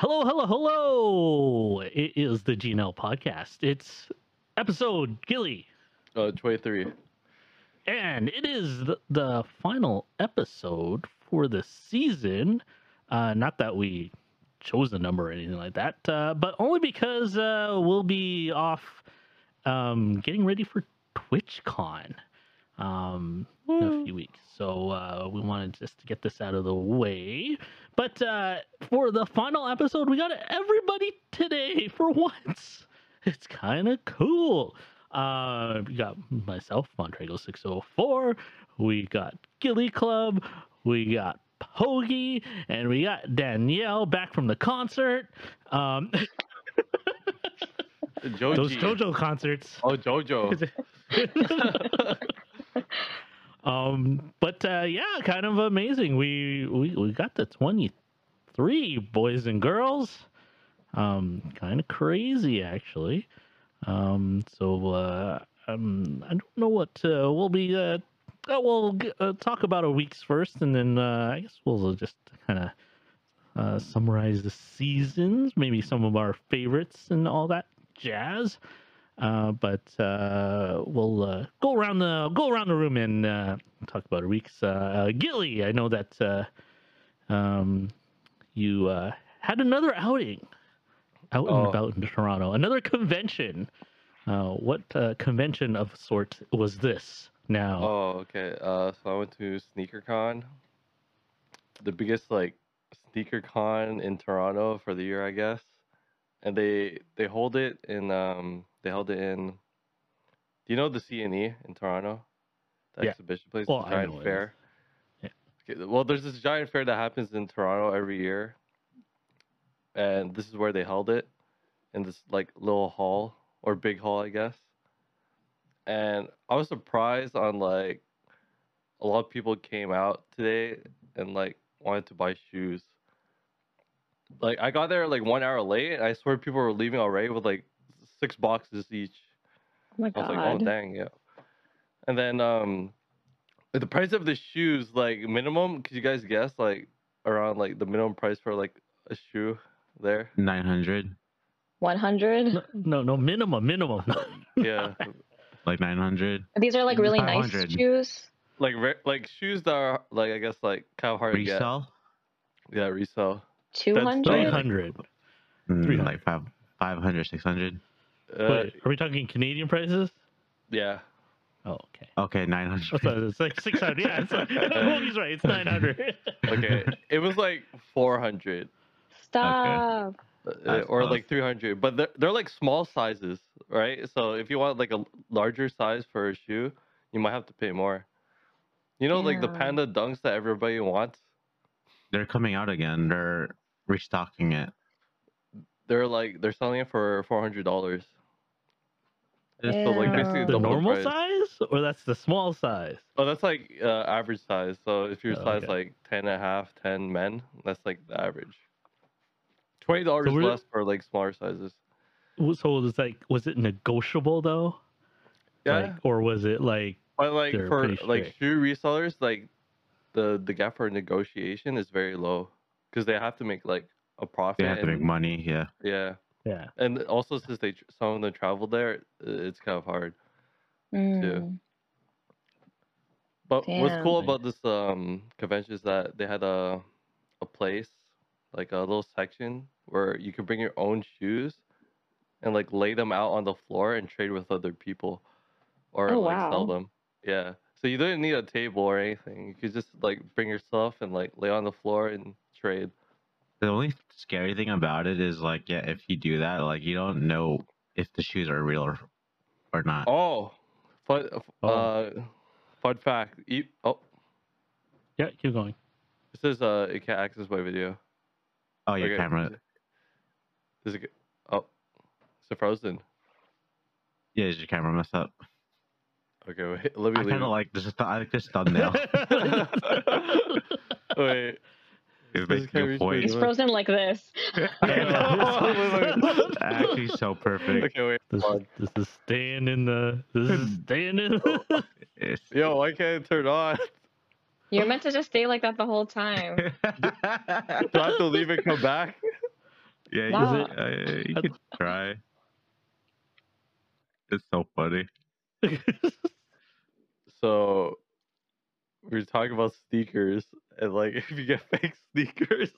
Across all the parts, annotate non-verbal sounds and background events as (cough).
Hello, hello, hello. It is the GNL podcast. It's episode Gilly, Uh, 23. and it is the, the final episode for the season. Uh, not that we chose the number or anything like that, uh, but only because uh, we'll be off um, getting ready for TwitchCon um, in a few weeks. So uh, we wanted just to get this out of the way. But uh, for the final episode, we got everybody today (laughs) for once. It's kind of cool. Uh, we got myself, VonDrago604. We got Gilly Club. We got Pogi. And we got Danielle back from the concert. Um, (laughs) Joji. those JoJo concerts. Oh, Jojo. (laughs) um, but uh, yeah, kind of amazing. We we we got the twenty three boys and girls. Um, kind of crazy actually. Um, so uh, um, I don't know what uh, we'll be. Uh, uh, we'll uh, talk about our weeks first, and then uh, I guess we'll just kind of uh, summarize the seasons, maybe some of our favorites and all that jazz. Uh, but uh, we'll uh, go around the go around the room and uh, talk about our weeks. Uh, uh, Gilly, I know that uh, um, you uh, had another outing out and Oh. about in Toronto, another convention. Uh, what uh, convention of sort was this? Now, Oh, okay. Uh, so I went to SneakerCon, the biggest like sneaker con in Toronto for the year, I guess. And they they hold it in um they held it in. Do you know the CNE in Toronto? The Yeah. exhibition place, Well, the giant know what it fair. Yeah. Okay, well, there's this giant fair that happens in Toronto every year, and this is where they held it, in this like little hall or big hall, I guess. And I was surprised on like a lot of people came out today and like wanted to buy shoes. Like I got there like one hour late. And I swear people were leaving already with like six boxes each. Oh my I was like, oh dang, yeah. And then um, the price of the shoes, like minimum, could you guys guess like around like the minimum price for like a shoe there? 900 100? no, no, no, minimum, minimum. (laughs) Yeah, like 900 These are like really nice shoes. like re- like shoes that are like I guess like kind of hard to resell get. Yeah, resell. 200? Three Right. hundred. Mm, 300. like five 500 600 Uh, Wait, are we talking Canadian prices? yeah. Oh, okay. okay 900 thought it like 600. Yeah, it's like, (laughs) (laughs) Pogi's right. It's 900. (laughs) Okay, it was like four hundred. Stop. uh, or close. like 300 but they're, they're like small sizes right so if you want like a larger size for a shoe you might have to pay more you know like the panda dunks that everybody wants they're coming out again they're restocking it they're like they're selling it for $400 It's so like basically the double normal price. size? Or that's the small size? oh that's like uh, average size so if you're Oh, size okay. like 10 and a half 10 men that's like the average $20 So we're- less for like smaller sizes So it was like, was it negotiable though? yeah Like, or was it like, But like for like shoe resellers, like the the gap for negotiation is very low because they have to make like a profit. they have to make money yeah Yeah, yeah. and also since they some of them travel there, it's kind of hard. Mm. But what's cool about this um convention is that they had a a place like a little section where you can bring your own shoes and like lay them out on the floor and trade with other people or Oh, like sell them. Yeah. So you didn't need a table or anything. You could just like bring your stuff and like lay on the floor and trade. The only scary thing about it is like yeah if you do that like you don't know if the shoes are real or, or not Oh, fun, Oh. uh, fun fact. E- oh, Yeah, keep going. This is uh, it can't access my video. oh your Okay. camera Is it? Oh, is it frozen? yeah is your camera messed up Okay, wait. Let me i kind of like this i like this thumbnail (laughs) (laughs) Wait. It's This making a point It's frozen like this. (laughs) (laughs) actually so perfect Okay, wait. This, hold this is staying in the. This is (laughs) staying in. It's- Yo, why can't it turn on? You're meant to just stay like that the whole time. Do I have to leave and come back? Yeah, you, Nah. uh, you could try. It's so funny. So we were talking about sneakers and like (laughs) if you get fake sneakers.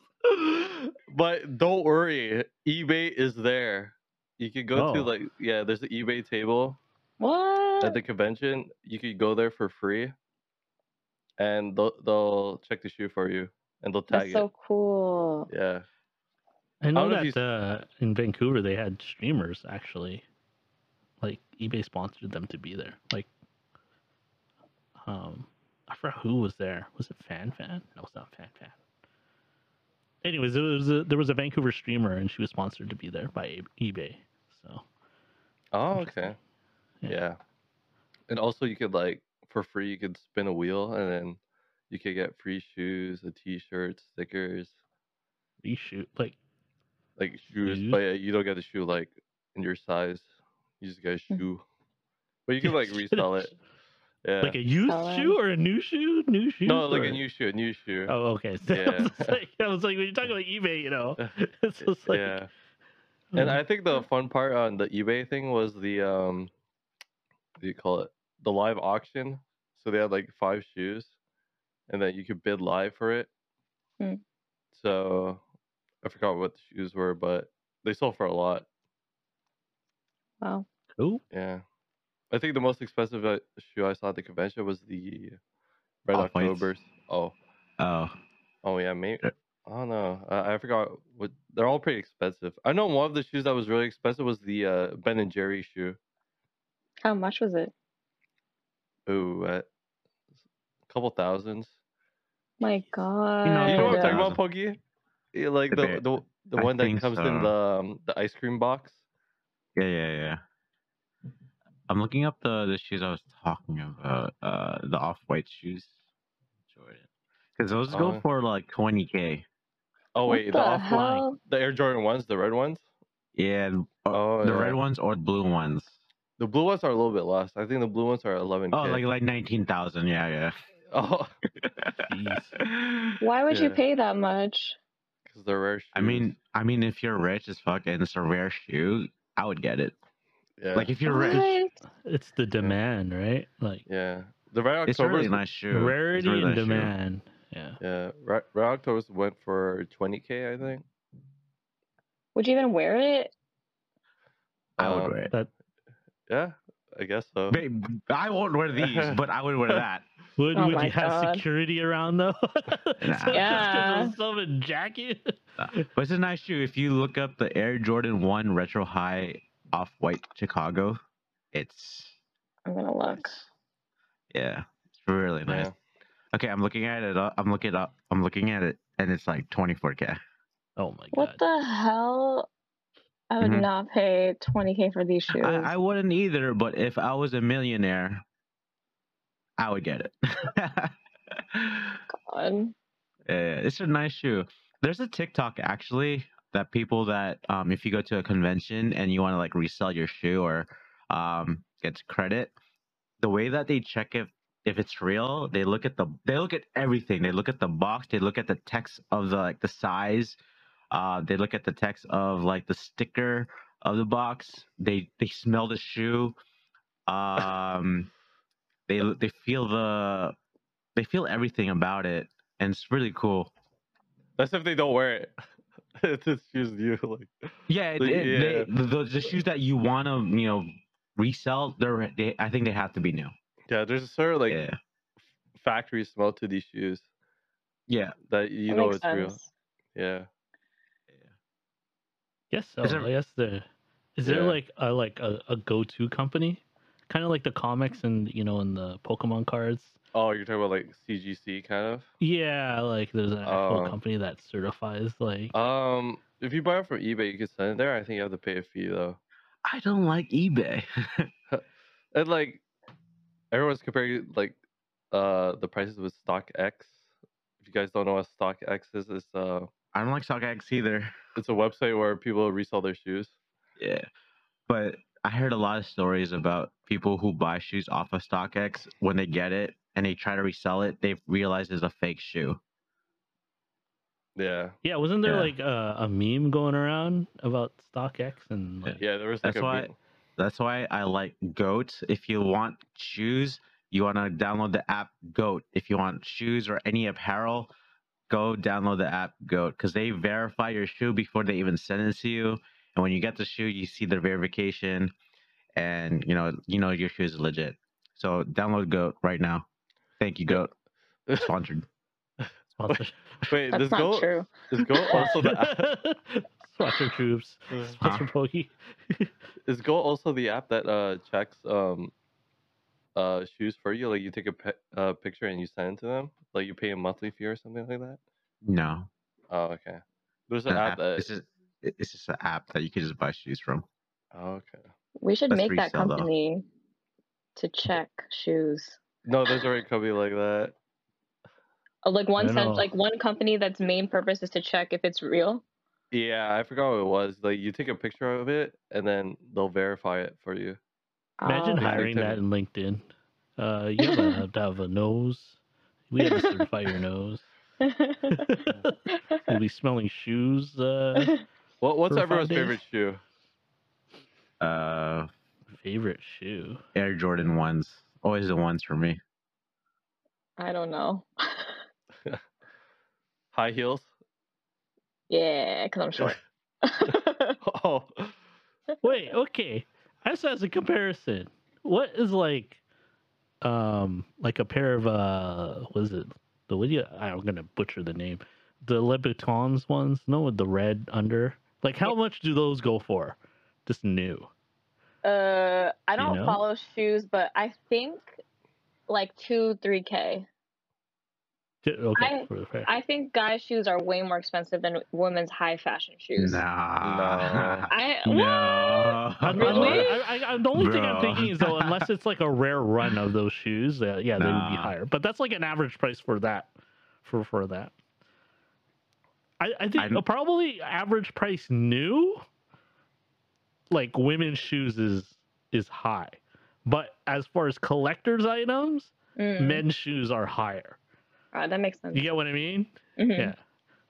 (laughs) but don't worry, eBay is there. You could go to Oh. like yeah, there's an eBay table What? at the convention. You could go there for free, and they'll they'll check the shoe for you and they'll tag That's so cool. Yeah. I know don't know that uh, in Vancouver they had streamers actually, like eBay sponsored them to be there. Like, um, I forgot who was there. Was it Fan Fan? No, it's not Fan Fan. Anyways, it was a, there was a Vancouver streamer and she was sponsored to be there by eBay. So Oh, okay. Yeah. Yeah. And also you could like for free you could spin a wheel and then you could get free shoes, a t-shirt, stickers, these shoot like like shoes, Shoes? but yeah, you don't get a shoe like in your size. You just get a (laughs) shoe. But you can like (laughs) resell it. Yeah. like a used Sell shoe or a new shoe? New shoe? no, like or- a new shoe, a new shoe. Oh, okay. (laughs) So I, Yeah. was like, I was like, when you talk about eBay, you know, (laughs) (laughs) it's just like, yeah. And uh, I think the fun part on the eBay thing was the um what do you call it? The live auction. So they had like five shoes and then you could bid live for it. Hmm. So I forgot what the shoes were, but they sold for a lot. Wow. cool. Yeah. I think the most expensive uh, shoe I saw at the convention was the Red Off-Whites? Octobers. Oh. Oh, Oh yeah, maybe. Yeah. I don't know. I, I forgot what. They're all pretty expensive. I know one of the shoes that was really expensive was the uh, Ben and Jerry shoe. How much was it? Ooh, at a couple thousands. My God. know, You know what I'm talking about, Pogi? Yeah, like The the bear- the, the I one that think comes in the um, the ice cream box. yeah, yeah, yeah. I'm looking up the the shoes I was talking about. Uh, the off white shoes, Jordan, because those go Oh. for like 20k. Oh What wait, the, the off hell? the Air Jordan ones, the red ones. Yeah, th- uh, Oh, the yeah. red ones or the blue ones. The blue ones are a little bit less. I think the blue ones are 11k. Oh, like like 19,000. Yeah, yeah. oh, (laughs) Why would you Yeah. pay that much? because they're rare shoes. I mean, I mean, if you're rich as fuck and it's a rare shoe, I would get it. Yeah, Like if you're rich, What? It's the demand, right? Like yeah. The red it's a Octobers really nice shoe. It's a rarity really and nice shoe. demand. Yeah. Yeah, Red, Red Octobers went for 20k, I think. Would you even wear it? I would Um, wear it. That Yeah, I guess so. Babe, I won't wear these, (laughs) but I would wear that. would Oh would my you have security around though? (laughs) Nah. Yeah. Just someone jack you. But it's a nice shoe. If you look up the Air Jordan 1 Retro High Off White Chicago, it's I'm gonna look. yeah, it's really nice. Yeah. Okay, I'm looking at it. I'm looking up. I'm looking at it, and it's like 24k. Oh my god. What the hell? I would Mhm. not pay 20k for these shoes. I, I wouldn't either, but if I was a millionaire, I would get it. (laughs) God. Yeah, it's a nice shoe. There's a TikTok actually that people that um if you go to a convention and you want to like resell your shoe or um get credit, the way that they check if if it's real, they look at the they look at everything. They look at the box, they look at the text of the like the size, uh they look at the text of like the sticker of the box. They they smell the shoe. Um they they feel the they feel everything about it and it's really cool. That's if they don't wear it. (laughs) (laughs) it's just shoes you like. Yeah, it, Like, it- yeah. the, the, the shoes that you want to, you know, resell, they're they, I think they have to be new. Yeah, there's a sort of like yeah, factory smell to these shoes yeah. that you That know makes it's real. sense. Yeah. Yes, so Is there- I guess the is there like a like a, a go to company? Kind of like the comics and you know in the Pokemon cards. Oh, you're talking about like CGC kind of. Yeah, like there's an actual Oh. company that certifies like Um, if you buy it from eBay, you can send it there. I think you have to pay a fee though. I don't like eBay. (laughs) (laughs) And like everyone's comparing like uh the prices with StockX. If you guys don't know what StockX is, it's uh I don't like StockX either. it's a website where people resell their shoes. Yeah, but I heard a lot of stories about people who buy shoes off of StockX when they get it and they try to resell it, they realize it's a fake shoe. Yeah, Yeah, wasn't there Yeah. like a, a meme going around about StockX and like, yeah. There was like That's a why- big- That's why I like Goat. If you want shoes, you want to download the app Goat. If you want shoes or any apparel, go download the app Goat because they verify your shoe before they even send it to you. And when you get the shoe, you see the verification, and you know you know your shoe is legit. So download Goat right now. Thank you, Goat. Sponsored. (laughs) sponsor, Wait, That's does not Go true. is Go also the app, (laughs) sponsor troops, sponsor Pogi. (laughs) is Go also the app that uh checks um uh shoes for you? Like you take a pi- uh, picture and you send it to them. Like you pay a monthly fee or something like that. No, Oh, okay. There's an an app app. that. It's just it's just an app that you can just buy shoes from. Oh, okay. We should That's make that resale, though. company to check shoes. No, there's already a company like that. Oh, like one don't know. like one company that's main purpose is to check if it's real. Yeah, I forgot what it was. Like you take a picture of it and then they'll verify it for you. Imagine Oh, hiring that in LinkedIn. Uh, you have to have, to have a nose. We have to certify your nose. You'll be smelling shoes. Uh, What what's everyone's favorite shoe? Uh, favorite shoe. Air Jordan ones. Always the ones for me. I don't know. (laughs) High heels? yeah, because I'm short. (laughs) Oh, Wait, okay. Just as a comparison, what is like, um, like a pair of uh, what is it? The what do you? I'm gonna butcher the name. The Louboutins ones, no, with the red under. Like, how much do those go for? Just new. Uh, I Do you don't know? follow shoes, but I think like two, three k. J- Okay, I- for the pair. I think guys' shoes are way more expensive than women's high fashion shoes. Nah. I (laughs) no. I'm- I'm- Really? I, I, I, the only thing I'm thinking is though, unless it's like a rare run of those shoes, uh, yeah, they would be higher. But that's like an average price for that, for for that. I, I think I'm- probably average price new, like women's shoes is is high, but as far as collectors items, Mm. men's shoes are higher. Ah, that makes sense. You get what I mean? Mhm. Yeah.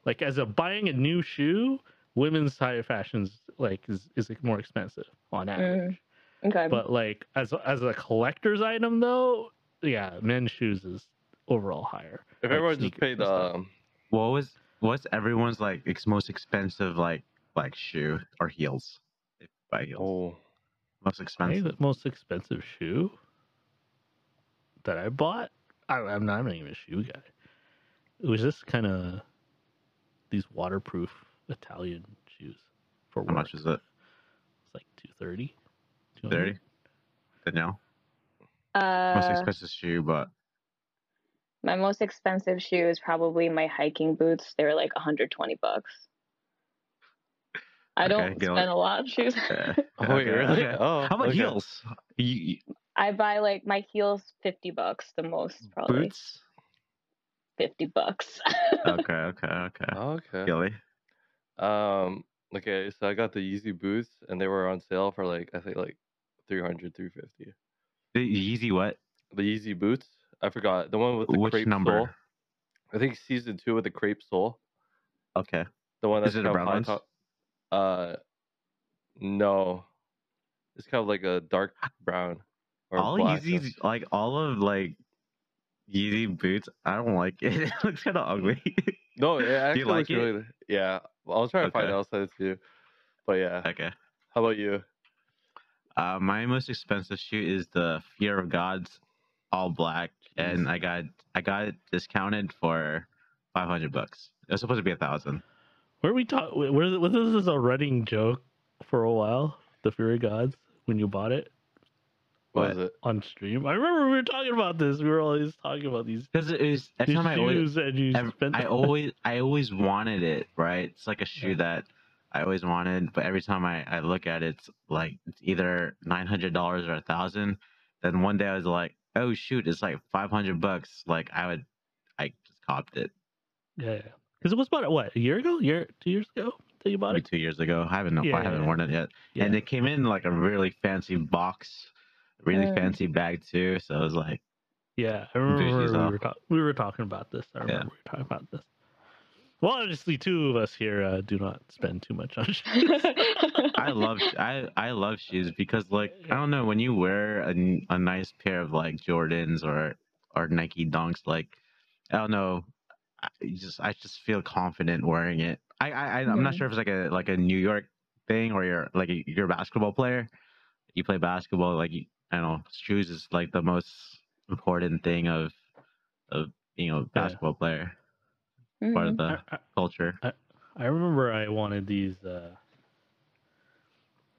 Like as a buying a new shoe, women's higher fashions like is, is like, more expensive on average. Okay. But like as as a collector's item though, yeah, men's shoes is overall higher. if Like everyone just paid and um What was what's everyone's like ex- most expensive like like shoe or heels? If by heels, oh most Maybe expensive. the most expensive shoe that I bought. I, I'm not not even a shoe guy. It was just kind of these waterproof Italian shoes for How work. much is it? It's like 230. Thirty. Danielle, most uh, expensive shoe, but my most expensive shoe is probably my hiking boots. They were like 120 bucks. I don't Gil. spend a lot of shoes. uh, (laughs) Oh, wait, really? Oh, How about okay. heels? You, you- I buy like my heels 50 bucks the most, probably boots? 50 bucks. (laughs) Okay, okay, okay. okay. Gilly. Um okay, so I got the Yeezy boots and they were on sale for like I think like 300 350. The Yeezy what? The Yeezy boots? I forgot. The one with the Which crepe number? sole. I think season 2 with the crepe sole. Okay. The one that's Is it the kind of brown high ones? top. Uh no. It's kind of like a dark brown or all black. Yeezys, like all of like Yeezy boots, I don't like it. (laughs) It looks kind of ugly. No, it (laughs) actually like looks it? really yeah. I'll try to find. Okay. I'll send it to you. But yeah. okay. How about you? Uh, my most expensive shoe is the Fear of Gods, all black, and I got I got it discounted for five hundred bucks. It was supposed to be a thousand. Where we talk? Where was this is a running joke for a while? The Fury Gods when you bought it What What? was it? on stream. I remember we were talking about this. We were always talking about these, Because it was every time I always, shoes and you ev- spent. I (laughs) always I always wanted it. Right? It's like a shoe Yeah. that I always wanted, but every time I, I look at it, it's like it's either nine hundred dollars or a thousand. Then one day I was like, oh shoot, it's like five hundred bucks. Like I would, I just copped it. yeah, because it was about what a year ago, year two years ago that you bought it. two years ago. I haven't know. Yeah, I haven't yeah. worn it yet. Yeah. And it came in like a really fancy box, really Mm. fancy bag too. So it was like, Yeah, I remember we were, talk- we were talking about this. I Yeah. remember we were talking about this. Well, obviously, two of us here uh, do not spend too much on (laughs) shoes. I love I I love shoes because like I don't know when you wear a, a nice pair of like Jordans or or Nike Dunks like I don't know you just I just feel confident wearing it. I I I- I'm not sure if it's like a like a New York thing or you're like a, you're a basketball player. You play basketball like you, I don't know shoes is like the most important thing of of being a basketball player part of Mhm. the I, I, culture. I remember I wanted these uh,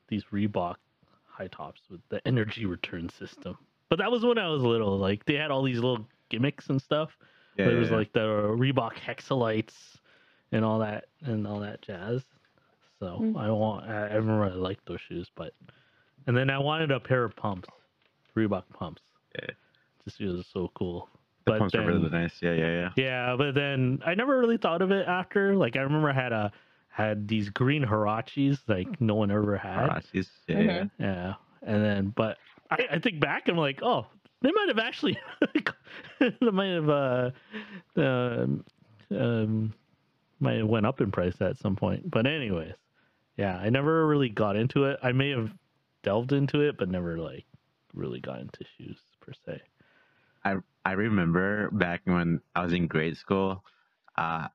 these Reebok high tops with the energy return system, but that was when I was little. Like they had all these little gimmicks and stuff. Yeah, There yeah, was yeah. like the Reebok Hexalites and all that and all that jazz. So Mm. I want. I I remember I liked those shoes, but and then I wanted a pair of pumps, Reebok pumps. Yeah. Just because it's so cool. the but pumps are really nice. Yeah, yeah, yeah. Yeah, but then I never really thought of it after. Like I remember I had a had these green Huaraches like no one ever had. Huaraches, Yeah, Mhm. yeah. Yeah, and then but I, I think back I'm like, oh, they might have actually (laughs) they might have uh, um, um, might have went up in price at some point. But anyways, yeah, I never really got into it. I may have delved into it, but never like really got into shoes per se. I I remember back when I was in grade school, uh,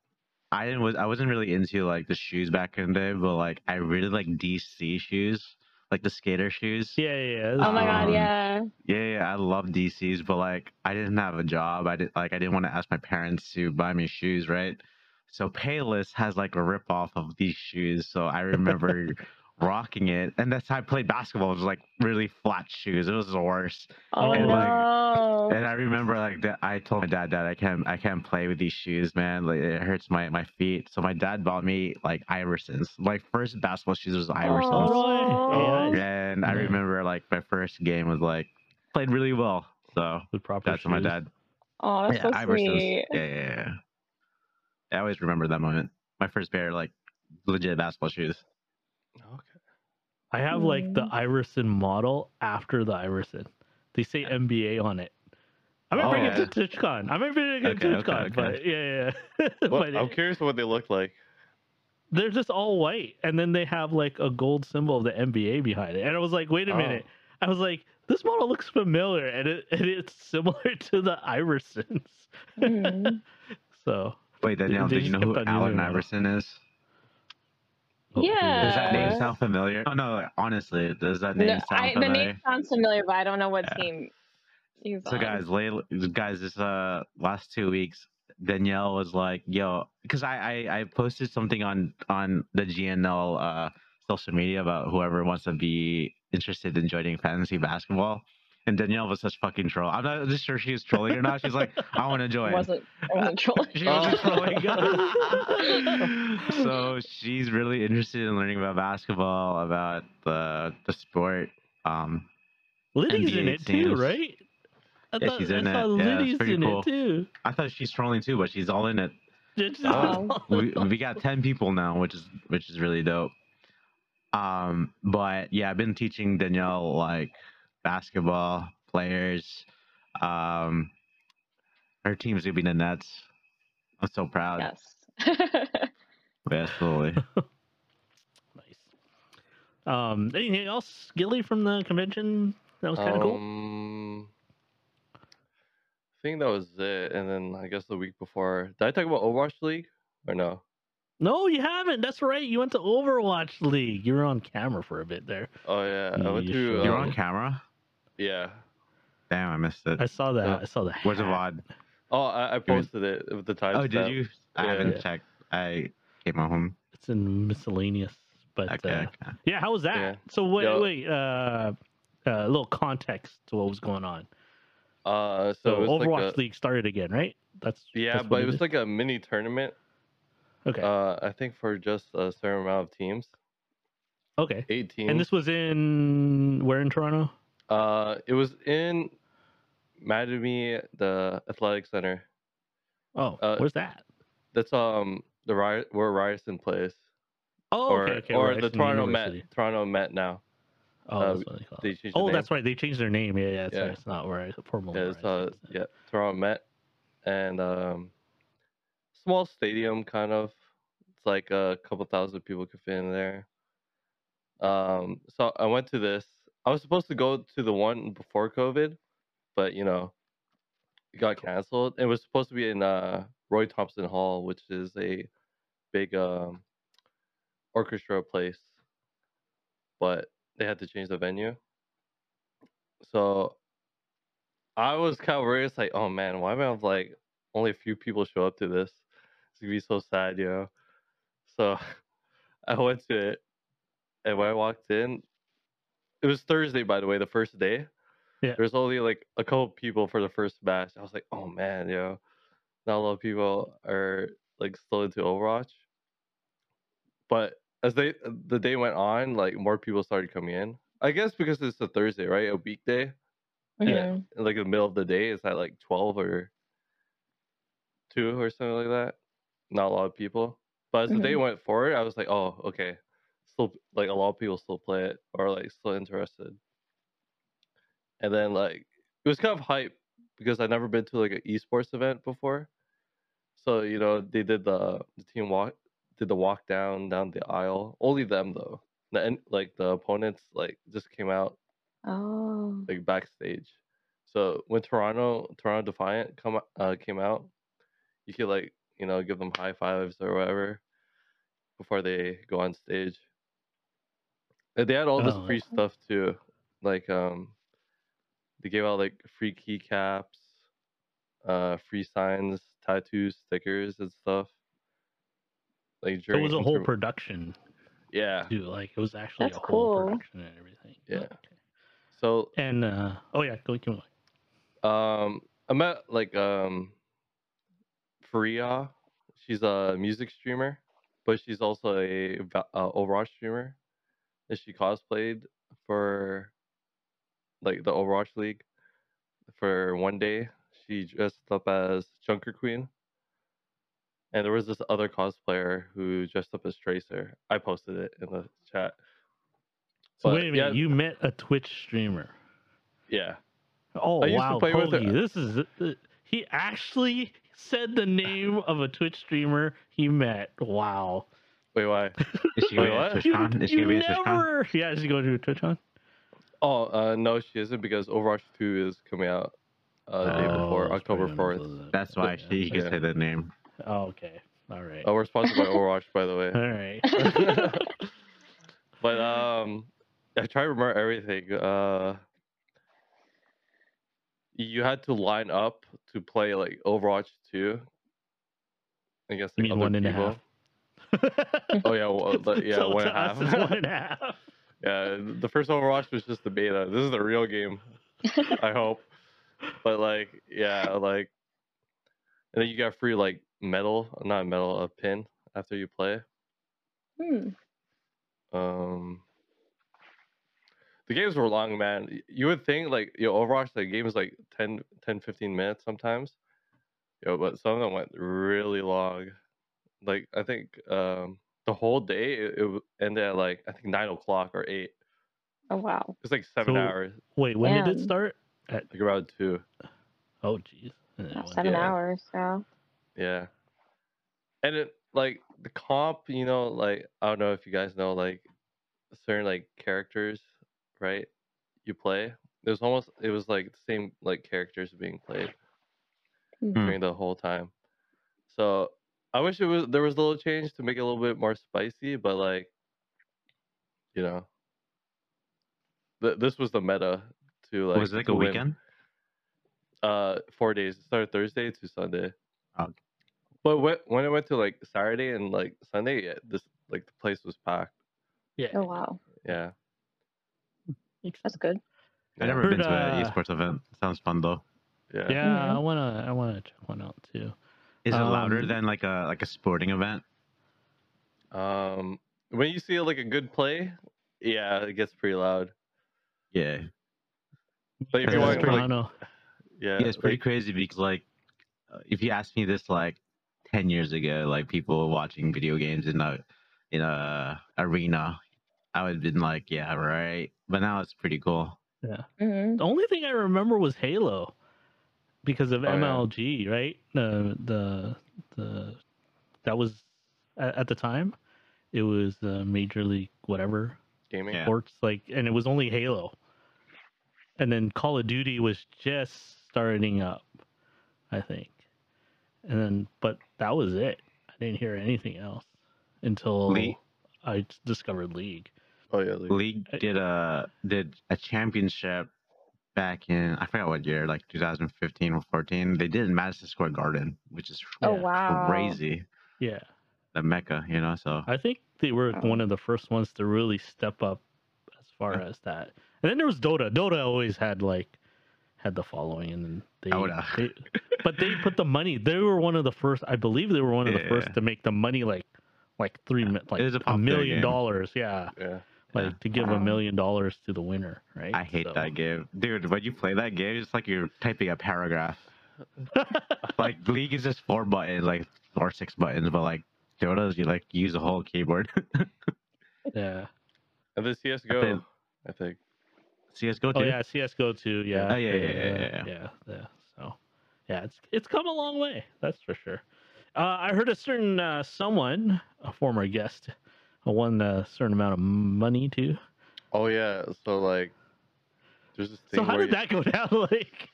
I didn't was I wasn't really into like the shoes back in the day, but like I really like DC shoes, like the skater shoes. Yeah, yeah. yeah. Oh my god, Um, yeah. Yeah, yeah, I love DCs, but like I didn't have a job. I did like I didn't want to ask my parents to buy me shoes, right? So Payless has like a rip off of these shoes. So I (laughs) remember rocking it, and that's how I played basketball. It was like really flat shoes. It was the worst. Oh and, no. like- And I remember like that I told my dad that I can't I can't play with these shoes, man. Like it hurts my, my feet. So my dad bought me like Iversons. My first basketball shoes was Iversons. Oh, yeah. Oh, and I remember like my first game was like played really well. So With proper that's what my dad. oh, that's so Iversons. sweet. Yeah, yeah, yeah. I always remember that moment. My first pair like legit basketball shoes. Okay. I have like the Mm. Iverson model after the Iverson. They say NBA on it. I might Oh, bring yeah. it to TwitchCon. I might bring it to Okay, okay, TwitchCon, okay. but yeah, yeah. yeah. (laughs) Well, I'm curious what they look like. they're just all white, and then they have like a gold symbol of the NBA behind it. And I was like, wait a Oh. minute. I was like, this model looks familiar, and it and it's similar (laughs) to the Iversons. Mhm. (laughs) so Wait, Danielle, they do you know who kept on Allen. Iverson is? Who- Does that name sound familiar? Oh no, honestly, does that name No, sound I, the familiar? name sounds familiar, but I don't know what Yeah. team he's So on. guys, late, guys, this uh last two weeks, Danielle was like, "Yo," because I, I I posted something on on the GNL uh social media about whoever wants to be interested in joining fantasy basketball, and Danielle was such fucking troll. I'm not just sure she was trolling or not. She's like, "I want to I join." wasn't I wasn't (laughs) trolling. She wasn't Oh. (laughs) trolling. so she's really interested in learning about basketball, about the the sport. Um, Lyddy's in NBA it too, right? I Yeah, she's in I it. saw Yeah, Lyddy's pretty in cool. it too. I thought she's trolling too, but she's all in it. It's Oh. we, we got 10 people now which is which is really dope um but yeah i've been teaching danielle like basketball players um her team's gonna be the nets i'm so proud yes. (laughs) absolutely (laughs) Nice. Um, anything else, Gilly, from the convention? That was kind of cool. Um, I think that was it. And then I guess the week before, did I talk about Overwatch League or no? No, you haven't. That's right. You went to Overwatch League. You were on camera for a bit there. Oh yeah, I went You to. you're um, on camera Yeah. damn i missed it I saw that. Yeah. I saw that. where's the vod Oh, I, I posted it with the time. oh did you i Yeah. haven't checked i came home It's in miscellaneous. But okay, uh, okay. yeah, how was that? Yeah. So wait, Yo- wait. Uh, uh, a little context to what was going on. Uh, so, So, it was Overwatch like a, League started again, right? That's yeah, that's but it was is? like a mini tournament. okay. Uh, I think for just a certain amount of teams, okay. eight teams. And this was in where in Toronto? Uh, it was in Mattamy, the athletic center. Oh, Uh, where's that? That's um the Ry- where Ryerson plays, Oh, or okay, okay. or right, the Toronto University. Met. Toronto Met now. Oh, uh, that's they they changed Oh, that's right. They changed their name. Yeah, yeah. That's Yeah. right. It's not where I formerly. Yeah, it's uh yeah Toronto Met, and um, small stadium kind of. It's like a couple thousand people could fit in there. Um, so I went to this. I was supposed to go to the one before COVID, but you know, it got canceled. It was supposed to be in uh, Roy Thomson Hall, which is a big um, orchestra place, but they had to change the venue. So I was kind of worried. It's like, oh man, why am I like only a few people show up to this? It's gonna be so sad, you know. So (laughs) I went to it, and when I walked in, it was Thursday, by the way, the first day. Yeah. There's only like a couple people for the first match. I was like, oh man, yo, not a lot of people are like still into Overwatch. But as they the day went on, like more people started coming in. I guess because it's a Thursday, right? A weekday. Yeah. Mm-hmm. Like in the middle of the day, it's at like twelve or two or something like that. Not a lot of people. But as the day mm-hmm. went forward, I was like, oh, okay. Still like a lot of people still play it or like still interested. And then like it was kind of hype because I'd never been to like an esports event before. So, you know, they did the the team walk did the walk down down the aisle. Only them though. The like the opponents like just came out Oh. like backstage. So when Toronto Toronto Defiant come uh, came out, you could like you know give them high fives or whatever before they go on stage. And they had all this Oh. free stuff too, like um, they gave out like free keycaps, uh, free signs, tattoos, stickers, and stuff. Like So it was a whole inter- production yeah too. Like it was actually That's a whole cool. production and everything. Yeah. Okay. so And uh oh yeah, go keep going. Um, I met like um, Faria. She's a music streamer, but she's also a Va- uh, Overwatch streamer. And she cosplayed for like the Overwatch League for one day. She dressed up as Junker Queen. And there was this other cosplayer who dressed up as Tracer. I posted it in the chat. So But, wait a minute, yeah, you met a Twitch streamer. yeah. Oh I used to wow, play with her. This is uh, he actually said the name of a Twitch streamer he met. Wow. Wait, why? (laughs) Is she going what? to You, TwitchCon? Is she you going to be at TwitchCon? never. (laughs) Yeah, is she going to a TwitchCon? Oh, uh, no, she isn't because Overwatch 2 is coming out uh, the day Oh, before, it's October probably 4th. Unpleasant. That's why Yeah. she can Yeah. say that name. Oh, okay. All right. Oh, we're sponsored by Overwatch, by the way. All right. (laughs) but um, I try to remember everything. Uh, you had to line up to play like Overwatch 2 against You like, mean other one and a people. half. (laughs) Oh yeah, well, the- yeah, So one and a us, half. it's one and a (laughs) half. Yeah, the first Overwatch was just the beta. This is the real game. (laughs) I hope. But like, yeah, like, and then you got free like metal, not metal, a pin after you play. Hmm. Um, the games were long, man. You would think like, yo, Overwatch, the game is like 10, 10, 15 minutes sometimes. Yo, but some of them went really long. Like, I think um the whole day it, it ended at like I think nine o'clock or eight. Oh wow. It's like seven So- hours, Wait, when did it start? At like around two. oh, jeez. And then it About went- seven yeah. hours. So. Yeah. And it like the comp, you know, like I don't know if you guys know like certain like characters, right? You play. It was almost it was like the same like characters being played Hmm. during the whole time. So I wish it was there was a little change to make it a little bit more spicy, but like you know th- this was the meta to like was it like a win. weekend? Uh, four days. It started Thursday to Sunday. Okay. But when when it went to like Saturday and like Sunday, yeah, this like the place was packed. Yeah. Oh wow. Yeah. makes That's good. I never Heard, been to an uh, esports event. Sounds fun though. Yeah. Yeah, Mhm. I wanna, I wanna check one out too. Is it louder Um, than like a like a sporting event? Um, when you see like a good play, yeah, it gets pretty loud. Yeah. But if you want, pretty- like, yeah, Yeah, it's pretty like, crazy because like uh, if you asked me this like 10 years ago like people watching video games in a in a arena i would have been like yeah right but now it's pretty cool Yeah. hmm The only thing I remember was Halo, because of Oh, yeah. MLG, right? The the the That was at, at the time. It was uh, Major League whatever Gaming. Yeah. sports like, and it was only Halo. And then Call of Duty was just starting up, I think. And then, but that was it. I didn't hear anything else until League. I discovered League. Oh yeah. League. League did a did a championship back in I forgot what year, like 2015 or 14. They did in Madison Square Garden, which is Oh Yeah. wow. crazy. Yeah. The mecca, you know. So I think they were Oh. one of the first ones to really step up as far Yeah. as that. And then there was Dota. Dota always had like had the following, and then they, oh, Dota. they but they put the money. They were one of the first. I believe they were one of the first to make the money like like three mi- like was a a million game. dollars. Yeah, Yeah. Like Yeah. to give a million dollars to the winner. Right. I hate So- that game, dude. When you play that game, it's like you're typing a paragraph. (laughs) like League is just four buttons, like or six buttons, but like Dota, you like use a whole keyboard. (laughs) yeah. And the CS:GO, think- I think. CS:GO too. Oh yeah, CS:GO too. Yeah. Oh, yeah, yeah, yeah, uh, yeah, yeah, yeah. So, yeah, it's it's come a long way. That's for sure. Uh, I heard a certain uh, someone, a former guest, won a certain amount of money too. Oh yeah. So like, there's this thing So how where did you- that go down? (laughs) Like,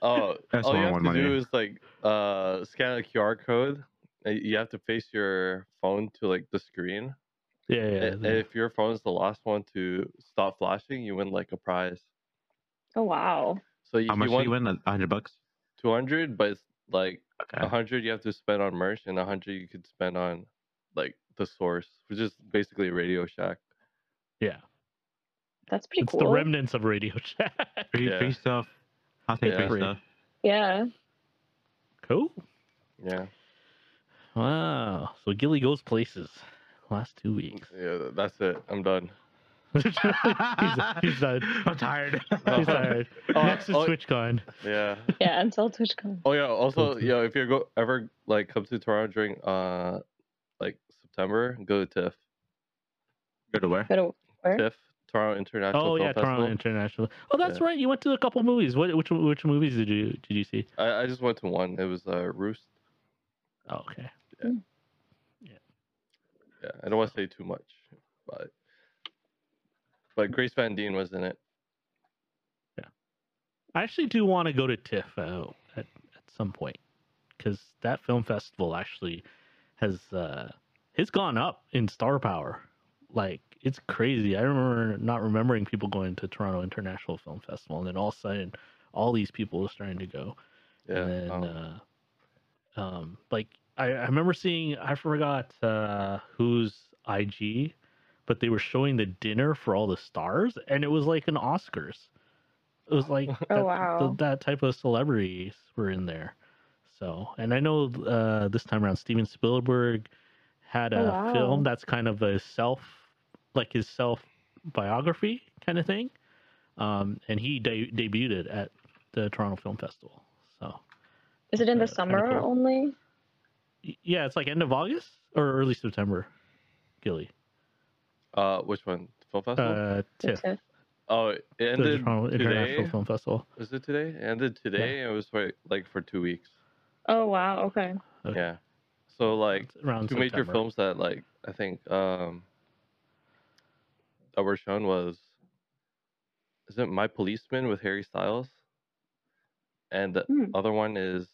Oh, That's all you have to money. do is like uh scan a QR code. and You have to face your phone to like the screen. yeah, yeah. A- and if your phone is the last one to stop flashing, you win like a prize. Oh wow. So you, How much you do you win? Hundred bucks. 200, but it's like Okay. a hundred you have to spend on merch, and a hundred you could spend on like the source, which is basically Radio Shack. yeah, That's pretty it's cool. the remnants of Radio (laughs) Shack. Free, Yeah. free stuff. I'll take Yeah. free stuff. yeah. cool. Yeah, Wow. So Gilly goes places. Last two weeks. yeah, that's it. I'm done. (laughs) he's, he's (laughs) done. I'm tired. He's tired. Oh, Next is oh. TwitchCon. Yeah. Yeah, until TwitchCon. Oh yeah. Also, yeah, if you go ever like come to Toronto during uh like September, go to TIFF. Go to where? Go to where? TIFF, Toronto International Oh Film yeah, Festival. Toronto International. Oh, that's Yeah. right. You went to a couple movies. What which which movies did you did you see? I, I just went to one. It was uh, Roost. Oh, okay. Yeah, Yeah. I don't want to say too much, but but Grace Van Dien was in it. Yeah. I actually do want to go to TIFF uh, at at some point because that film festival actually has uh it's gone up in star power. Like it's crazy. I remember not remembering people going to Toronto International Film Festival, and then all of a sudden, all these people are starting to go. Yeah. and then uh, um like I, I remember seeing i forgot uh whose ig but they were showing the dinner for all the stars and it was like an oscars it was like (laughs) Oh, that, wow. th- that type of celebrities were in there so and i know uh this time around steven spielberg had a Oh, wow. film that's kind of a self like his self biography kind of thing um and he de- debuted it at the toronto film festival so Is it in the Uh, kinda summer cool. only? Yeah, it's like end of August or early September. Gilly. uh, which one? Film festival? Uh, TIFF. TIFF? oh, it The ended Toronto International. Film Festival. Was it today? It ended today. It was for like for two weeks. Oh wow. Okay. Okay. Yeah. So like around two major films that like I think um that were shown was is it My Policeman with Harry Styles? And the Hmm. other one is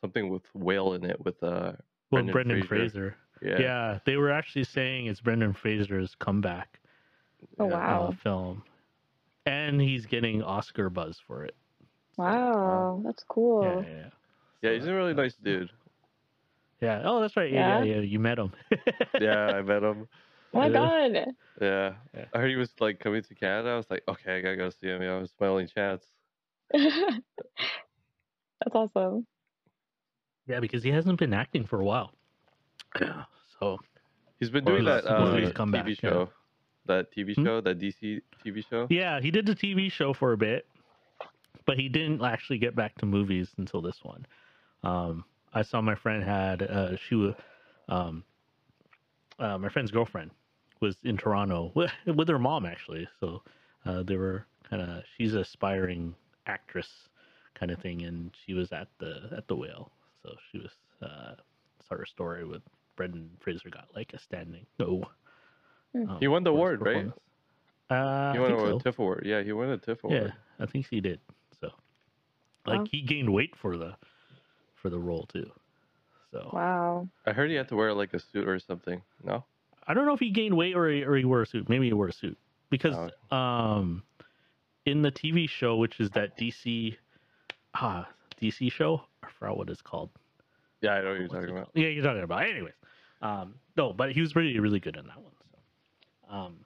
something with whale in it with uh Well, Brendan Brendan Fraser. Fraser. yeah. Yeah. they were actually saying it's Brendan Fraser's comeback Oh yeah. wow. uh, film, and he's getting Oscar buzz for it. Wow. That's cool. Yeah, yeah, yeah. Yeah, he's a really nice dude. Yeah. Oh, that's right. Yeah, yeah, Yeah? yeah. You met him. Yeah, I met him. (laughs) Oh my Yeah. god. Yeah. Yeah. I heard he was like coming to Canada. I was like, okay, I gotta go see him. Yeah, it was my only chance. That's awesome. yeah, because he hasn't been acting for a while. Yeah. So He's been doing he's that supposed uh, to TV come back, yeah. show. That TV Hmm? show, that DC TV show. Yeah, he did the TV show for a bit, but he didn't actually get back to movies until this one. Um, I saw my friend had uh, she was um, uh, my friend's girlfriend was in Toronto (laughs) with, with her mom actually. So uh, they were kind of she's an aspiring actress kind of thing, and she was at the at the whale. So she was uh, saw her story with Brendan Fraser got like a standing no. Hmm. um, He won the award, right? Uh, he won think a so. TIFF award. Yeah, he won a TIFF award. Yeah, I think he did. So, like, Wow. he gained weight for the for the role too. So Wow. I heard he had to wear like a suit or something. No. I don't know if he gained weight or he, or he wore a suit. Maybe he wore a suit because um, in the TV show, which is that DC ah DC show, I forgot what it's called. Yeah, I know what you're What's talking about. Yeah, you're talking about. Anyways, um, no, but he was really really good in that one. So, um,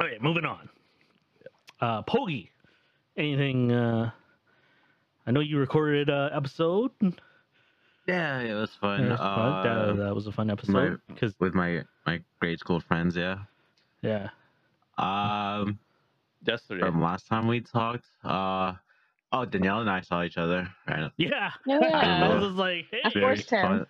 okay, moving on. Uh, Pogi, anything? Uh, I know you recorded uh, episode. Yeah, it was fun. It was fun. Uh, that, that was a fun episode because with my my grade school friends. Yeah. yeah, Um, Yesterday. from last time we talked, uh, oh Danielle and I saw each other. Right. yeah. No (laughs) I way. was just like, hey, I forced him.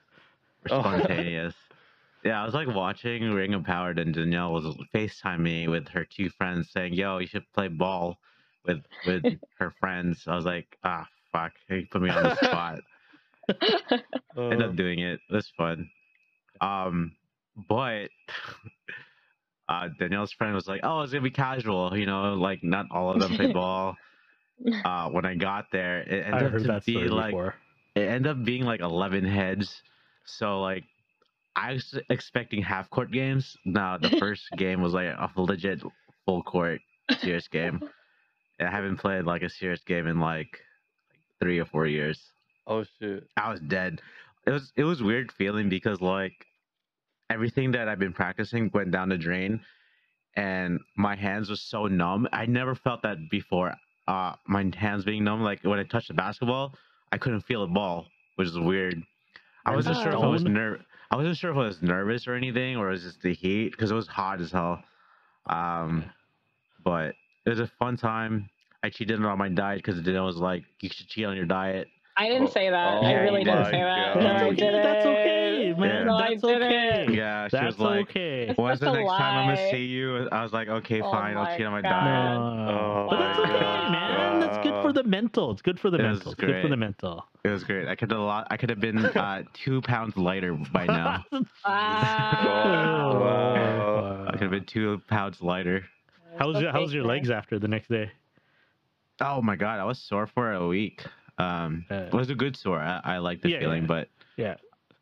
Oh. spontaneous. (laughs) yeah, I was like watching Ring of Power, and Danielle was FaceTime me with her two friends saying, "Yo, you should play ball with with (laughs) her friends." I was like, "Ah, fuck!" He put me on the spot. (laughs) ended Uh, up doing it. It was fun. Um, but (laughs) uh, Danielle's friend was like, "Oh, it's gonna be casual, you know, like not all of them play (laughs) ball." Uh, when I got there, it ended up that be story like before. it ended up being like eleven heads. So like, I was expecting half court games. No, the first game was like a legit full court serious game. I haven't played like a serious game in like three or four years. oh shit. I was dead. It was it was weird feeling because like everything that I've been practicing went down the drain and my hands were so numb. I never felt that before. Uh my hands being numb like when I touched the basketball, I couldn't feel the ball, which is weird. I wasn't sure if I was Stone? ner- I wasn't sure if I was nervous or anything or it was just the heat because it was hot as hell. Um but it was a fun time. I cheated on my diet because Danielle was like, "You should cheat on your diet." I didn't Oh, say that. oh I really didn't my say that. God. No, That's I okay. didn't. That's okay, man. No, That's okay. didn't. Yeah, she That's was like, okay. "When's the such a next time I'm gonna see you?" I was like, "Okay, Oh fine. I'll cheat on my God. diet." No, Oh but that's my okay, God. man. That's good for the mental. It's good for the It was mental. It's good for great. the mental. It was great. I could have lot. I could have been uh, two pounds lighter by now. (laughs) Wow. (laughs) Wow. I could have been two pounds lighter. How's your How's your legs after the next day? Oh my god, I was sore for a week. Um, Uh, it was a good sore. I, I like the Yeah, feeling, yeah. but Yeah.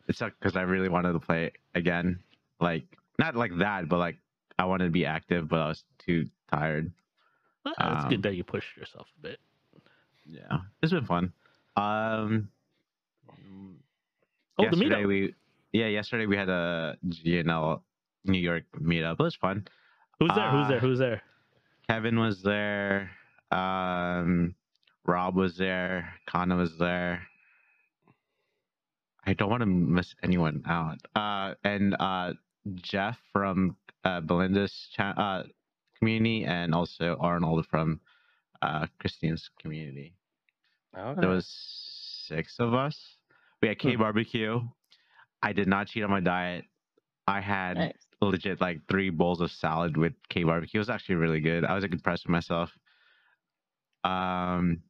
it sucked because I really wanted to play again. Like not like that, but like I wanted to be active, but I was too tired. Well, It's Um, good that you pushed yourself a bit. Yeah, it's been fun. Um, Oh, the meetup. we yeah yesterday we had a GNL New York meetup. It was fun. Who's there? Who's uh, there? Who's there? Kevin was there. Um, Rob was there. Kana was there. I don't want to miss anyone out. Uh, and uh, Jeff from uh, Belinda's cha- uh, community, and also Arnold from uh, Christine's community. Okay. There was six of us. We had K Hmm. barbecue. I did not cheat on my diet. I had Nice. legit like three bowls of salad with K barbecue. It was actually really good. I was like, impressed with myself. Um,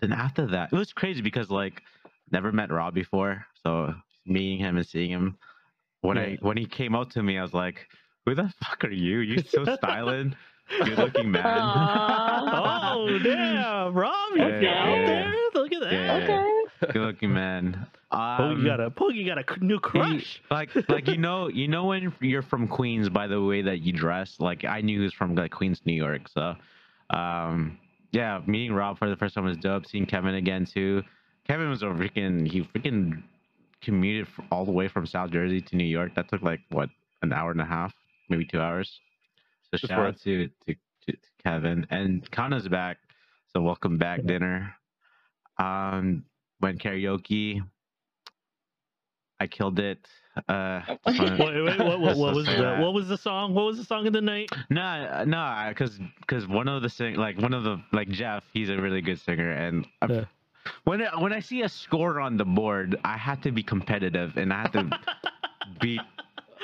then after that, it was crazy because like never met Rob before, so meeting him and seeing him. When I when he came up to me, I was like, "Who the fuck are you? You're so (laughs) styling, good looking man." (laughs) Oh damn, Rob, you Yeah, out yeah. there? Look at that. Yeah. Okay. good looking man. Pogi Um, got a Pogi got a c- new crush. like like you know you know when you're from Queens by the way that you dress. Like I knew he was from like Queens, New York. So, um, yeah, meeting Rob for the first time was dope. Seeing Kevin again too. Kevin was a freaking he freaking commuted all the way from South Jersey to New York. That took like what an hour and a half, maybe two hours. So It's shout out to, to to to Kevin and Kana's back. So welcome back dinner. Um, went karaoke. I killed it. (laughs) Uh, (laughs) Wait, wait, (laughs) what, what, what was the that. what was the song? What was the song of the night? No, no, because because one of the sing like one of the like Jeff, he's a really good singer, and Yeah. when I, when I see a score on the board, I have to be competitive and I have to beat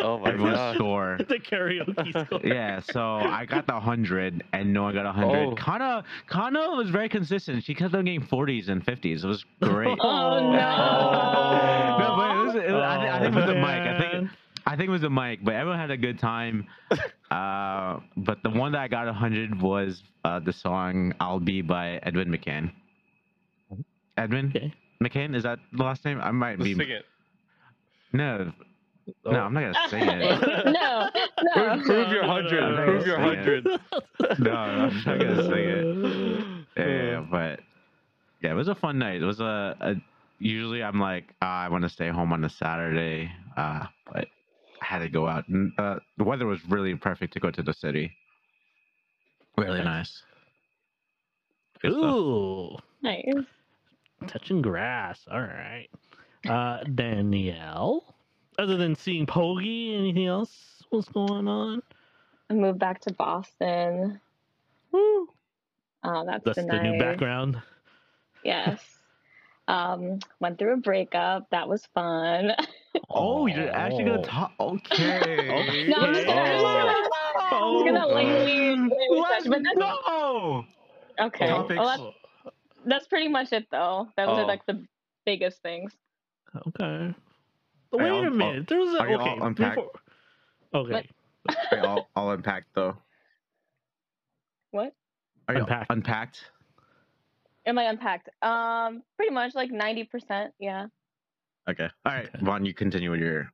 Oh my everyone's god. score. the karaoke score. Yeah, so I got the hundred, and no one got a hundred. Oh. Kana Kana was very consistent. She kept on getting forties and fifties. It was great. Oh, no. no, but it was, it was, I think it was the mic. I man. think I think it was the mic, but everyone had a good time. Uh, but the one that I got 100 was uh, the song "I'll Be" by Edwin McCain. Edwin Okay. McCain is that the last name? I might be. Sing it. No, Oh. no, I'm not gonna sing it. (laughs) no, no. Prove, prove your No, no, hundred. no, no, Prove your sing it. hundred. no, I'm not gonna sing it. (laughs) Yeah, but yeah, it was a fun night. It was a, a usually I'm like ah, I want to stay home on a Saturday, uh, but I had to go out. And, uh, the weather was really perfect to go to the city. Really nice. Good stuff. Ooh, Nice. touching grass. All right. Uh, Danielle. Other than seeing Pogi, anything else? What's going on? I moved back to Boston. Woo. Oh, that's, That's been the new background. Yes. Um, went through a breakup. That was fun. (laughs) Oh, you're actually gonna Oh. talk? Okay. no, I'm just gonna, I'm just gonna, I'm just gonna lightly, lightly touch, but that's okay. Topics. Well, that's, that's pretty much it, though. Those Oh. are like the biggest things. Okay. Are Wait y'all- a minute. There was a are y'all okay. unpacked? before- Okay. Wait, I'll, I'll unpack though. What? Are you Unpacked. unpacked? Am I unpacked? Um, pretty much like ninety percent. Yeah. Okay. All right, Okay. Vaughn, you continue with your.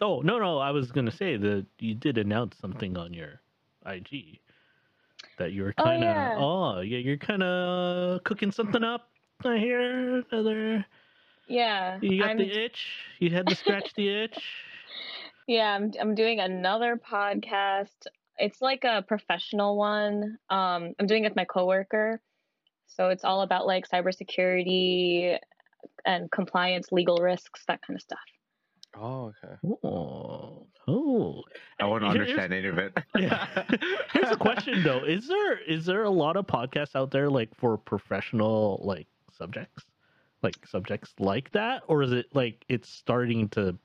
Oh no no, I was gonna say that you did announce something on your IG that you were Oh, kind of yeah. oh yeah you're kind of cooking something up. I hear another. Yeah. You got I'm, the itch. You had to scratch the itch. (laughs) (laughs) yeah. I'm I'm doing another podcast. It's like a professional one. Um, I'm doing it with my coworker. So it's all about like cybersecurity and compliance, legal risks, that kind of stuff. Oh, okay. Oh, oh. I won't understand any of it. (laughs) Yeah. Here's a question though: Is there is there a lot of podcasts out there like for professional like subjects, like subjects like that, or is it like it's starting to?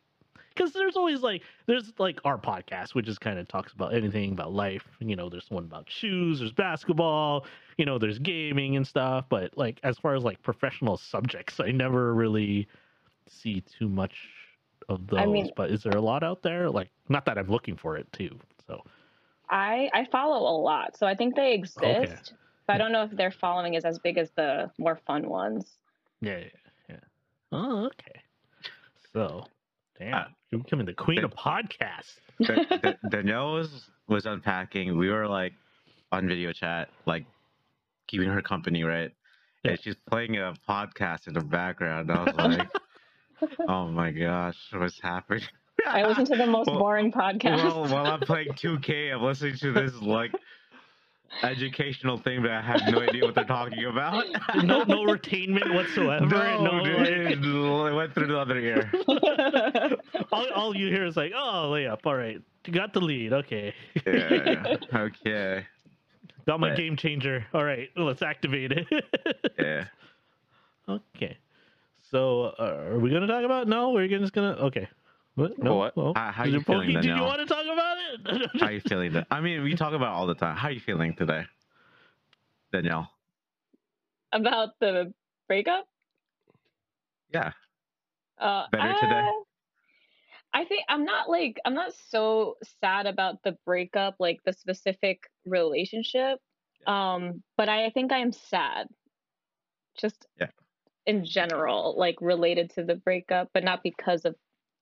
Because there's always like there's like our podcast, which is kind of talks about anything about life. You know, there's one about shoes, there's basketball, you know, there's gaming and stuff. But like as far as like professional subjects, I never really see too much of those. I mean- but is there a lot out there? Like, not that I'm looking for it too. So. I I follow a lot, so I think they exist. Okay. But I don't know if their following is as big as the more fun ones. Yeah, yeah, yeah. Oh, okay. So, damn, Uh, you're becoming the queen okay. of podcasts. Da- (laughs) Da- Danielle was was unpacking. We were like on video chat, like keeping her company, right? Yeah. And she's playing a podcast in the background. I was (laughs) like, "Oh my gosh, what's happening?" I listen to the most Well- boring podcast. Well, while I'm playing 2K, I'm listening to this like educational thing, but I have no idea what they're talking about. (laughs) No, no retainment whatsoever. no, no dude, it went through the other ear. (laughs) all, all you hear is like, "Oh, layup. All right, you got the lead. Okay, Yeah. Okay. (laughs) got my But- game changer. All right, let's activate it." Yeah. okay. So, uh, are we gonna talk about? No, we're just gonna. Okay. What? No. What? Well, How- how is you it feeling, Did you Danielle? want to talk about it? (laughs) How are you feeling? th- I mean, we talk about it all the time. How are you feeling today, Danielle? About the breakup? Yeah. Uh, Better today? uh, I think I'm not like I'm not so sad about the breakup, like the specific relationship. Um, but I think I'm sad. Just Yeah. in general, like related to the breakup, but not because of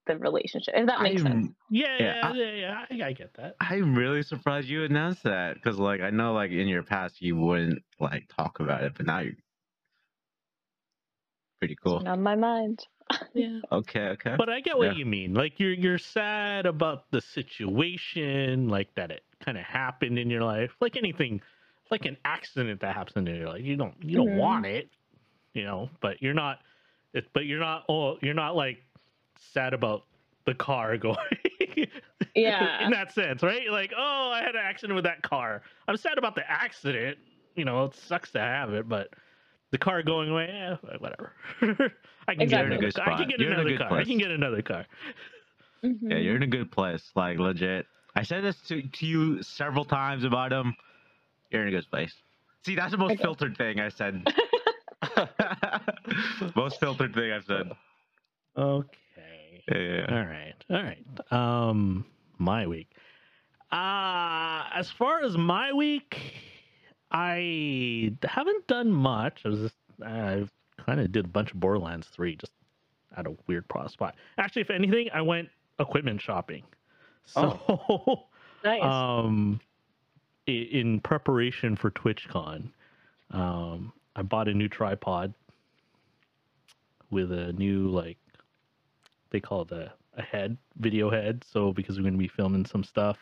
the relationship. If that makes sense. I'm, yeah, Yeah, yeah, I- yeah, yeah. I, I get that. I'm really surprised you announced that because, like, I know, like, in your past you wouldn't like talk about it, but now you're pretty It's cool. been on my mind. Yeah. (laughs) Okay. Okay. But I get what Yeah. you mean. Like you're you're sad about the situation, like that it kind of happened in your life, like anything, like an accident that happens in your life. You don't you don't Mhm. want it, you know. But you're not. It, but you're not. Oh, you're not like sad about the car (laughs) going. Yeah. in that sense, right? Like, oh, I had an accident with that car. I'm sad about the accident. You know, it sucks to have it, but the car going away, eh, whatever. (laughs) I can Exactly. get You're in a another good car. I can get You're another good car. I can get another car. Yeah, Mhm. you're in a good place. Like, legit. I said this to, to you several times about him. You're in a good place. See, that's the most Okay. filtered thing I said. (laughs) most filtered thing I've said. Okay. Yeah, yeah, All yeah. right. All right. Um, my week. Uh, as far as my week, I haven't done much. I was just, I kind of did a bunch of Borderlands 3 just at a weird pro- spot. Actually, if anything, I went equipment shopping. So, (laughs) Nice. um, in preparation for TwitchCon, um, I bought a new tripod with a new like they call it a, a head, video head. So because we're going to be filming some stuff,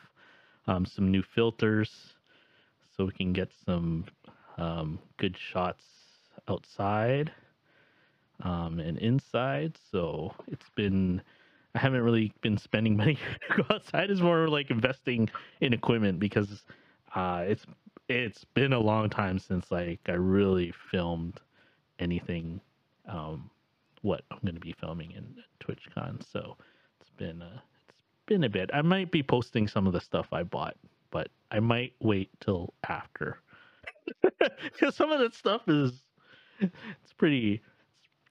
um, some new filters, so we can get some um, good shots outside um, and inside. So it's been I haven't really been spending money (laughs) to go outside. It's more like investing in equipment because uh, it's it's been a long time since like I really filmed anything. Um, what I'm going to be filming in TwitchCon, so it's been uh, it's been a bit. I might be posting some of the stuff I bought, but I might wait till after (laughs) because some of that stuff is it's pretty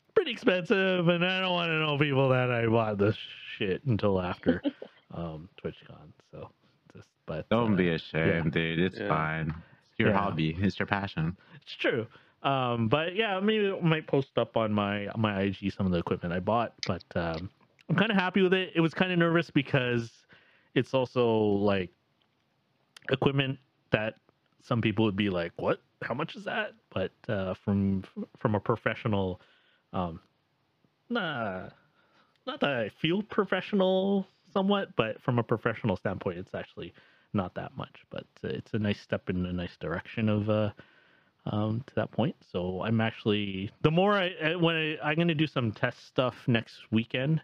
it's pretty expensive, and I don't want to know people that I bought this shit until after (laughs) um, TwitchCon. So just but Don't uh, be ashamed, dude. It's Yeah. fine. It's your Yeah. hobby. It's your passion. It's true. Um, but yeah, maybe I might post up on my my IG some of the equipment I bought. But um, I'm kind of happy with it. It was kind of nervous because it's also like equipment that some people would be like, "What? How much is that?" But uh, from from a professional, um, nah, not that I feel professional somewhat, but from a professional standpoint, it's actually not that much. But uh, it's a nice step in a nice direction of uh, um, to that point. So I'm actually the more I I- when I, I'm going to do some test stuff next weekend,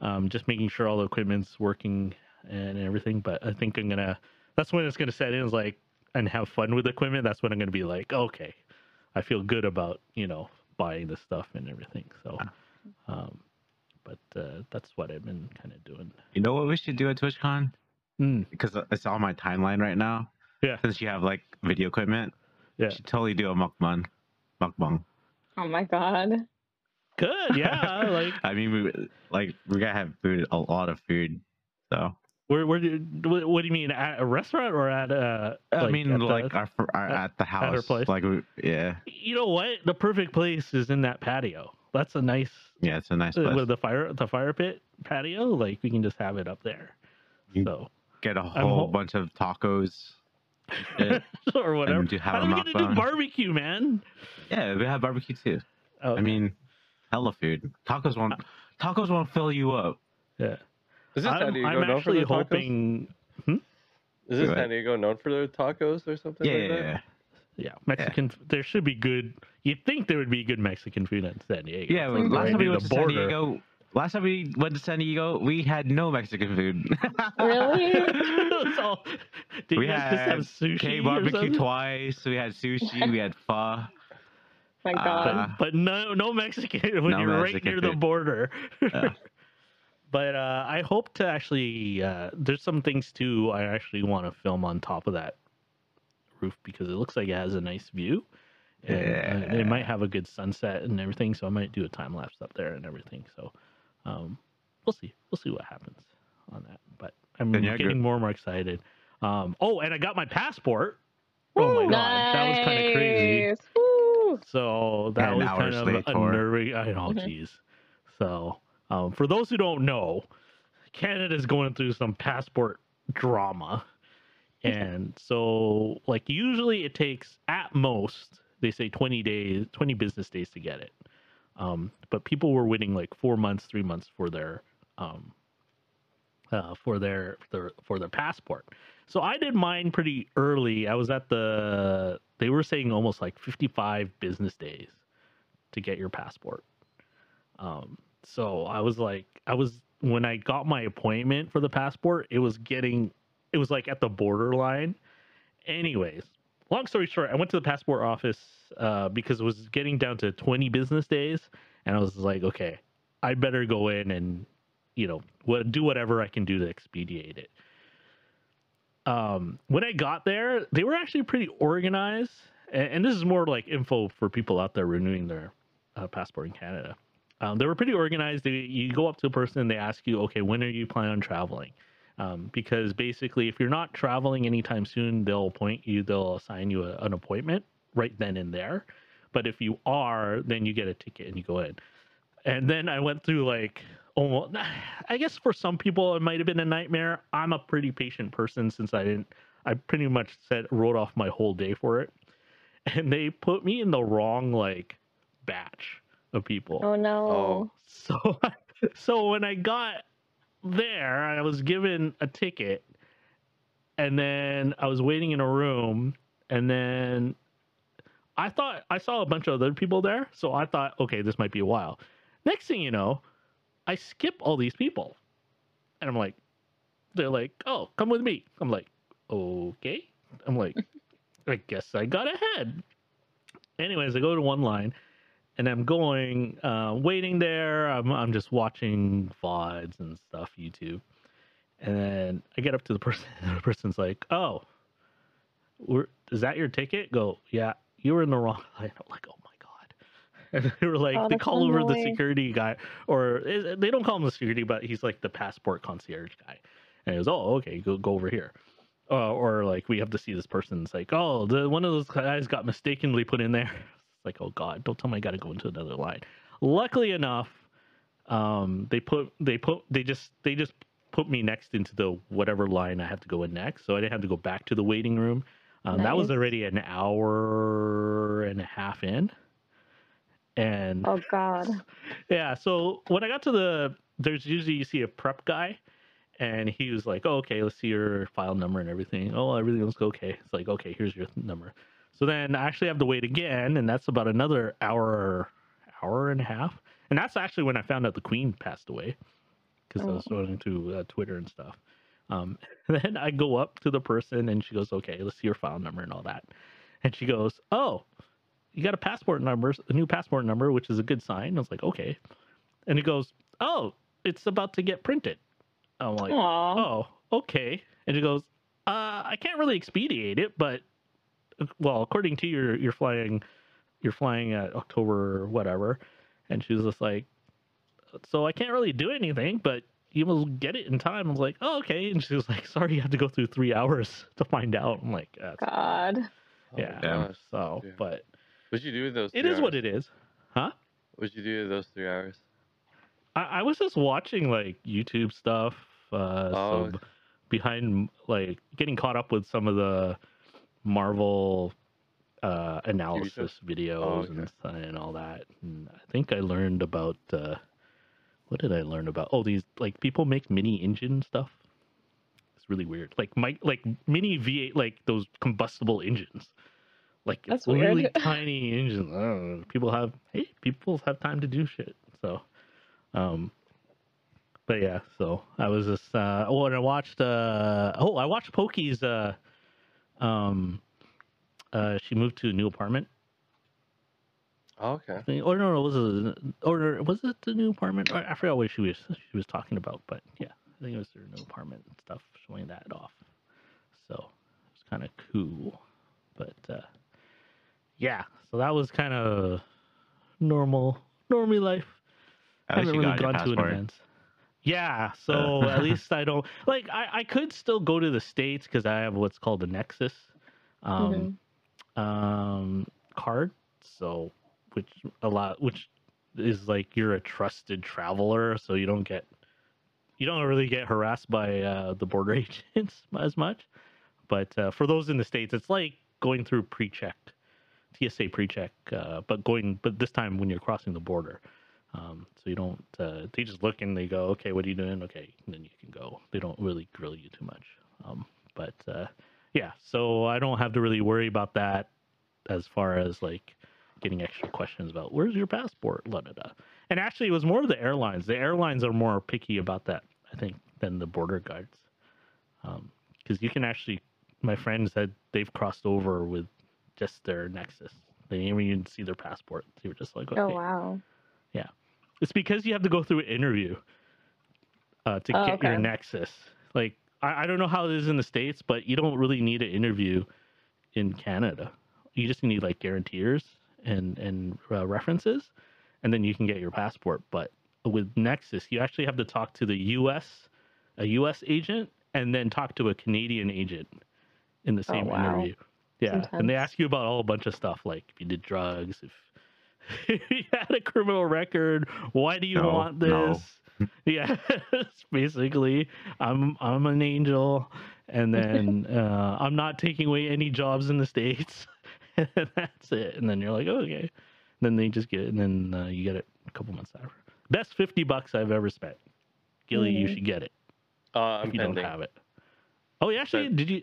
um, just making sure all the equipment's working and everything. But I think I'm gonna that's when it's gonna set in is like and have fun with equipment. That's when I'm gonna be like, okay, I feel good about you know buying the stuff and everything. So, um, but uh, that's what I've been kind of doing. You know what we should do at TwitchCon? Mm, Because it's on my timeline right now. Yeah. Since you have like video equipment. Yeah. Should totally do a mukbang. Mukbang. oh my god. good, yeah. (laughs) like I mean, we like we gotta have food, a lot of food. So where where do what, what do you mean at a restaurant or at a? I like, mean, at the- like our, our at- at the her house, place? like we, yeah, you know what? The perfect place is in that patio. That's a nice yeah, it's a nice uh, place. with the fire the fire pit patio. Like we can just have it up there. You- So Get a I'm whole ho- bunch of tacos. Shit. (laughs) or whatever. do have How are we gonna do barbecue, man? yeah, we have barbecue too. Oh, I mean, hella food. Tacos won't tacos won't fill you up. yeah. Is this San I'm, Diego I'm known actually for their tacos? hoping. Hmm? Is this San Diego known for their tacos or something Yeah, like yeah, that? yeah. Yeah, Mexican. There should be good. You'd think there would be good Mexican food in San Diego. Yeah, It's well, like last time we near went the to San. Diego, last time we went to San Diego, we had no Mexican food. (laughs) Really? (laughs) It's all- Did we you guys just had have sushi? K barbecue twice. We had sushi. we had pho. My Uh, god. but, but no no Mexican when No you're right Mexican near the border. Yeah. (laughs) but uh, I hope to actually. Uh, there's some things too. I actually want to film on top of that roof because it looks like it has a nice view. And uh, it might have a good sunset and everything, so I might do a time lapse up there and everything. So, um, we'll see. We'll see what happens on that. But I'm Then you're getting good. more and more excited. Um, oh, and I got my passport. Oh my god, that was kind of crazy. Woo. So that And was kind we're of slave tour. unnerving. I know, Mhm. jeez. So, um, for those who don't know, Canada's going through some passport drama, (laughs) and so like usually it takes at most they say twenty days, twenty business days to get it. Um, but people were waiting like four months, three months for their um, uh, for their their for their passport. So I did mine pretty early. I was at the they were saying almost like 55 business days to get your passport. Um so I was like I was when I got my appointment for the passport, it was getting it was like at the borderline. Anyways, long story short, I went to the passport office uh, because it was getting down to 20 business days and I was like, okay, I better go in and you know, what do whatever I can do to expedite it um, when I got there, they were actually pretty organized, and, and this is more like info for people out there renewing their uh, passport in Canada. Um, they were pretty organized. They, you go up to a person, and they ask you, okay, when are you planning on traveling? Um, because basically, if you're not traveling anytime soon, they'll appoint you, they'll assign you a, an appointment right then and there. But if you are, then you get a ticket and you go in. And then I went through like almost, I guess for some people it might have been a nightmare. I'm a pretty patient person since I didn't, I pretty much said, wrote off my whole day for it. (laughs) And they put me in the wrong like batch of people. Oh no. Oh. (laughs) So, so when I got there, I was given a ticket, and then I was waiting in a room, and then I thought I saw a bunch of other people there, so I thought, okay, this might be a while. Next thing you know, I skip all these people, and I'm like, they're like, oh, come with me. I'm like, okay. I'm like, I guess I got ahead. Anyways, I go to one line and I'm going, uh, waiting there. I'm, I'm just watching VODs and stuff, YouTube. And then I get up to the (laughs) person, and the person's like, oh, we're, is that your ticket? Go, yeah, you were in the wrong (laughs) line. I'm like, oh my God. (laughs) And they were like, Oh, they call over the security guy, or they don't call him the security, but he's like the passport concierge guy. And he goes, oh, okay, go, go over here. Uh, or like we have to see this person. It's like, oh, the one of those guys got mistakenly put in there. Like, oh god, don't tell me I got to go into another line. Luckily enough, um, they put they put they just they just put me next into the whatever line I have to go in next, so I didn't have to go back to the waiting room. Um, That was already an hour and a half in, and Oh God. yeah. So when I got to the, there's usually you see a prep guy, and he was like, "Oh, okay, let's see your file number and everything. Oh, everything looks okay." It's like, "Okay, here's your number." So then I actually have to wait again, and that's about another hour, hour and a half. And that's actually when I found out the Queen passed away, because I was going to uh, Twitter and stuff. Um, (laughs) then I go up to the person, and she goes, "Okay, let's see your file number and all that." And she goes, "Oh, you got a passport number, a new passport number, which is a good sign." I was like, "Okay." And he goes, "Oh, it's about to get printed." I'm like, Aw. "Oh, okay." And she goes, "Uh, I can't really expedite it, but well, according to your, you're flying, you're flying at October whatever." And she was just like, "So I can't really do anything, but." You will get it in time. I was like, oh, okay. And she was like, sorry, you have to go through three (laughs) hours to find out. I'm like, that's God. Oh yeah. gosh. So, Yeah. but What'd you do with those? it three is what hours? it is. Huh? What'd you do with those three hours? I, I was just watching like YouTube stuff, uh, Oh. some behind like getting caught up with some of the Marvel uh, analysis videos Oh, okay. and, and all that. And I think I learned about uh, what did I learn about? Oh, these like people make mini engine stuff. It's really weird. Like my like mini V8, like those combustible engines. Like That's really (laughs) tiny engines. I don't know. People have hey, people have time to do shit. So, um, but yeah. So I was just uh, oh, and I watched uh, oh, I watched Pokey's uh, um, uh, she moved to a new apartment. Oh, okay. I Or no, no, was it or was it the new apartment? I I forgot what she was she was talking about, but yeah, I think it was her new apartment and stuff, showing that off. So it was kind of cool, but uh, yeah, so that was kind of normal, normal life. I haven't really gone to an event. Yeah, so Uh. at (laughs) least I don't like. I I could still go to the states because I have what's called a Nexus, um, um, card. So which a lot which is like you're a trusted traveler, so you don't get you don't really get harassed by uh, the border (laughs) agents as much. But uh, for those in the states, it's like going through pre-check, TSA pre-check, uh, but going but this time when you're crossing the border. Um, so you don't. Uh, they just look and they go, "Okay, what are you doing?" Okay, and then you can go. They don't really grill you too much. Um, but uh, yeah, so I don't have to really worry about that as far as like getting extra questions about where's your passport, la da da. And actually, it was more of the airlines. The airlines are more picky about that, I think, than the border guards. Because you can actually, my friend said they've crossed over with just their Nexus. They didn't even see their passport. They were just like, okay. Oh wow. It's because you have to go through an interview uh, to Oh, get your. Nexus. Like, I, I don't know how it is in the States, but you don't really need an interview in Canada. You just need like guarantors and, and uh, references. and then you can get your passport. But with Nexus, you actually have to talk to the U.S. a U.S. agent and then talk to a Canadian agent in the Oh, same wow. interview. Yeah, That's and they ask you about all a bunch of stuff like if you did drugs, if, if you had a criminal record, why do you No, want no. this? Yeah, (laughs) basically I'm I'm an angel, and then (laughs) uh, I'm not taking away any jobs in the states. and (laughs) that's it. And then you're like, okay. Then they just get it, and then uh, you get it a couple months after. Best fifty bucks I've ever spent. Gilly, you Mm. should get it Uh, I'm if you pending. don't have it. Oh, yeah, actually, But- did you?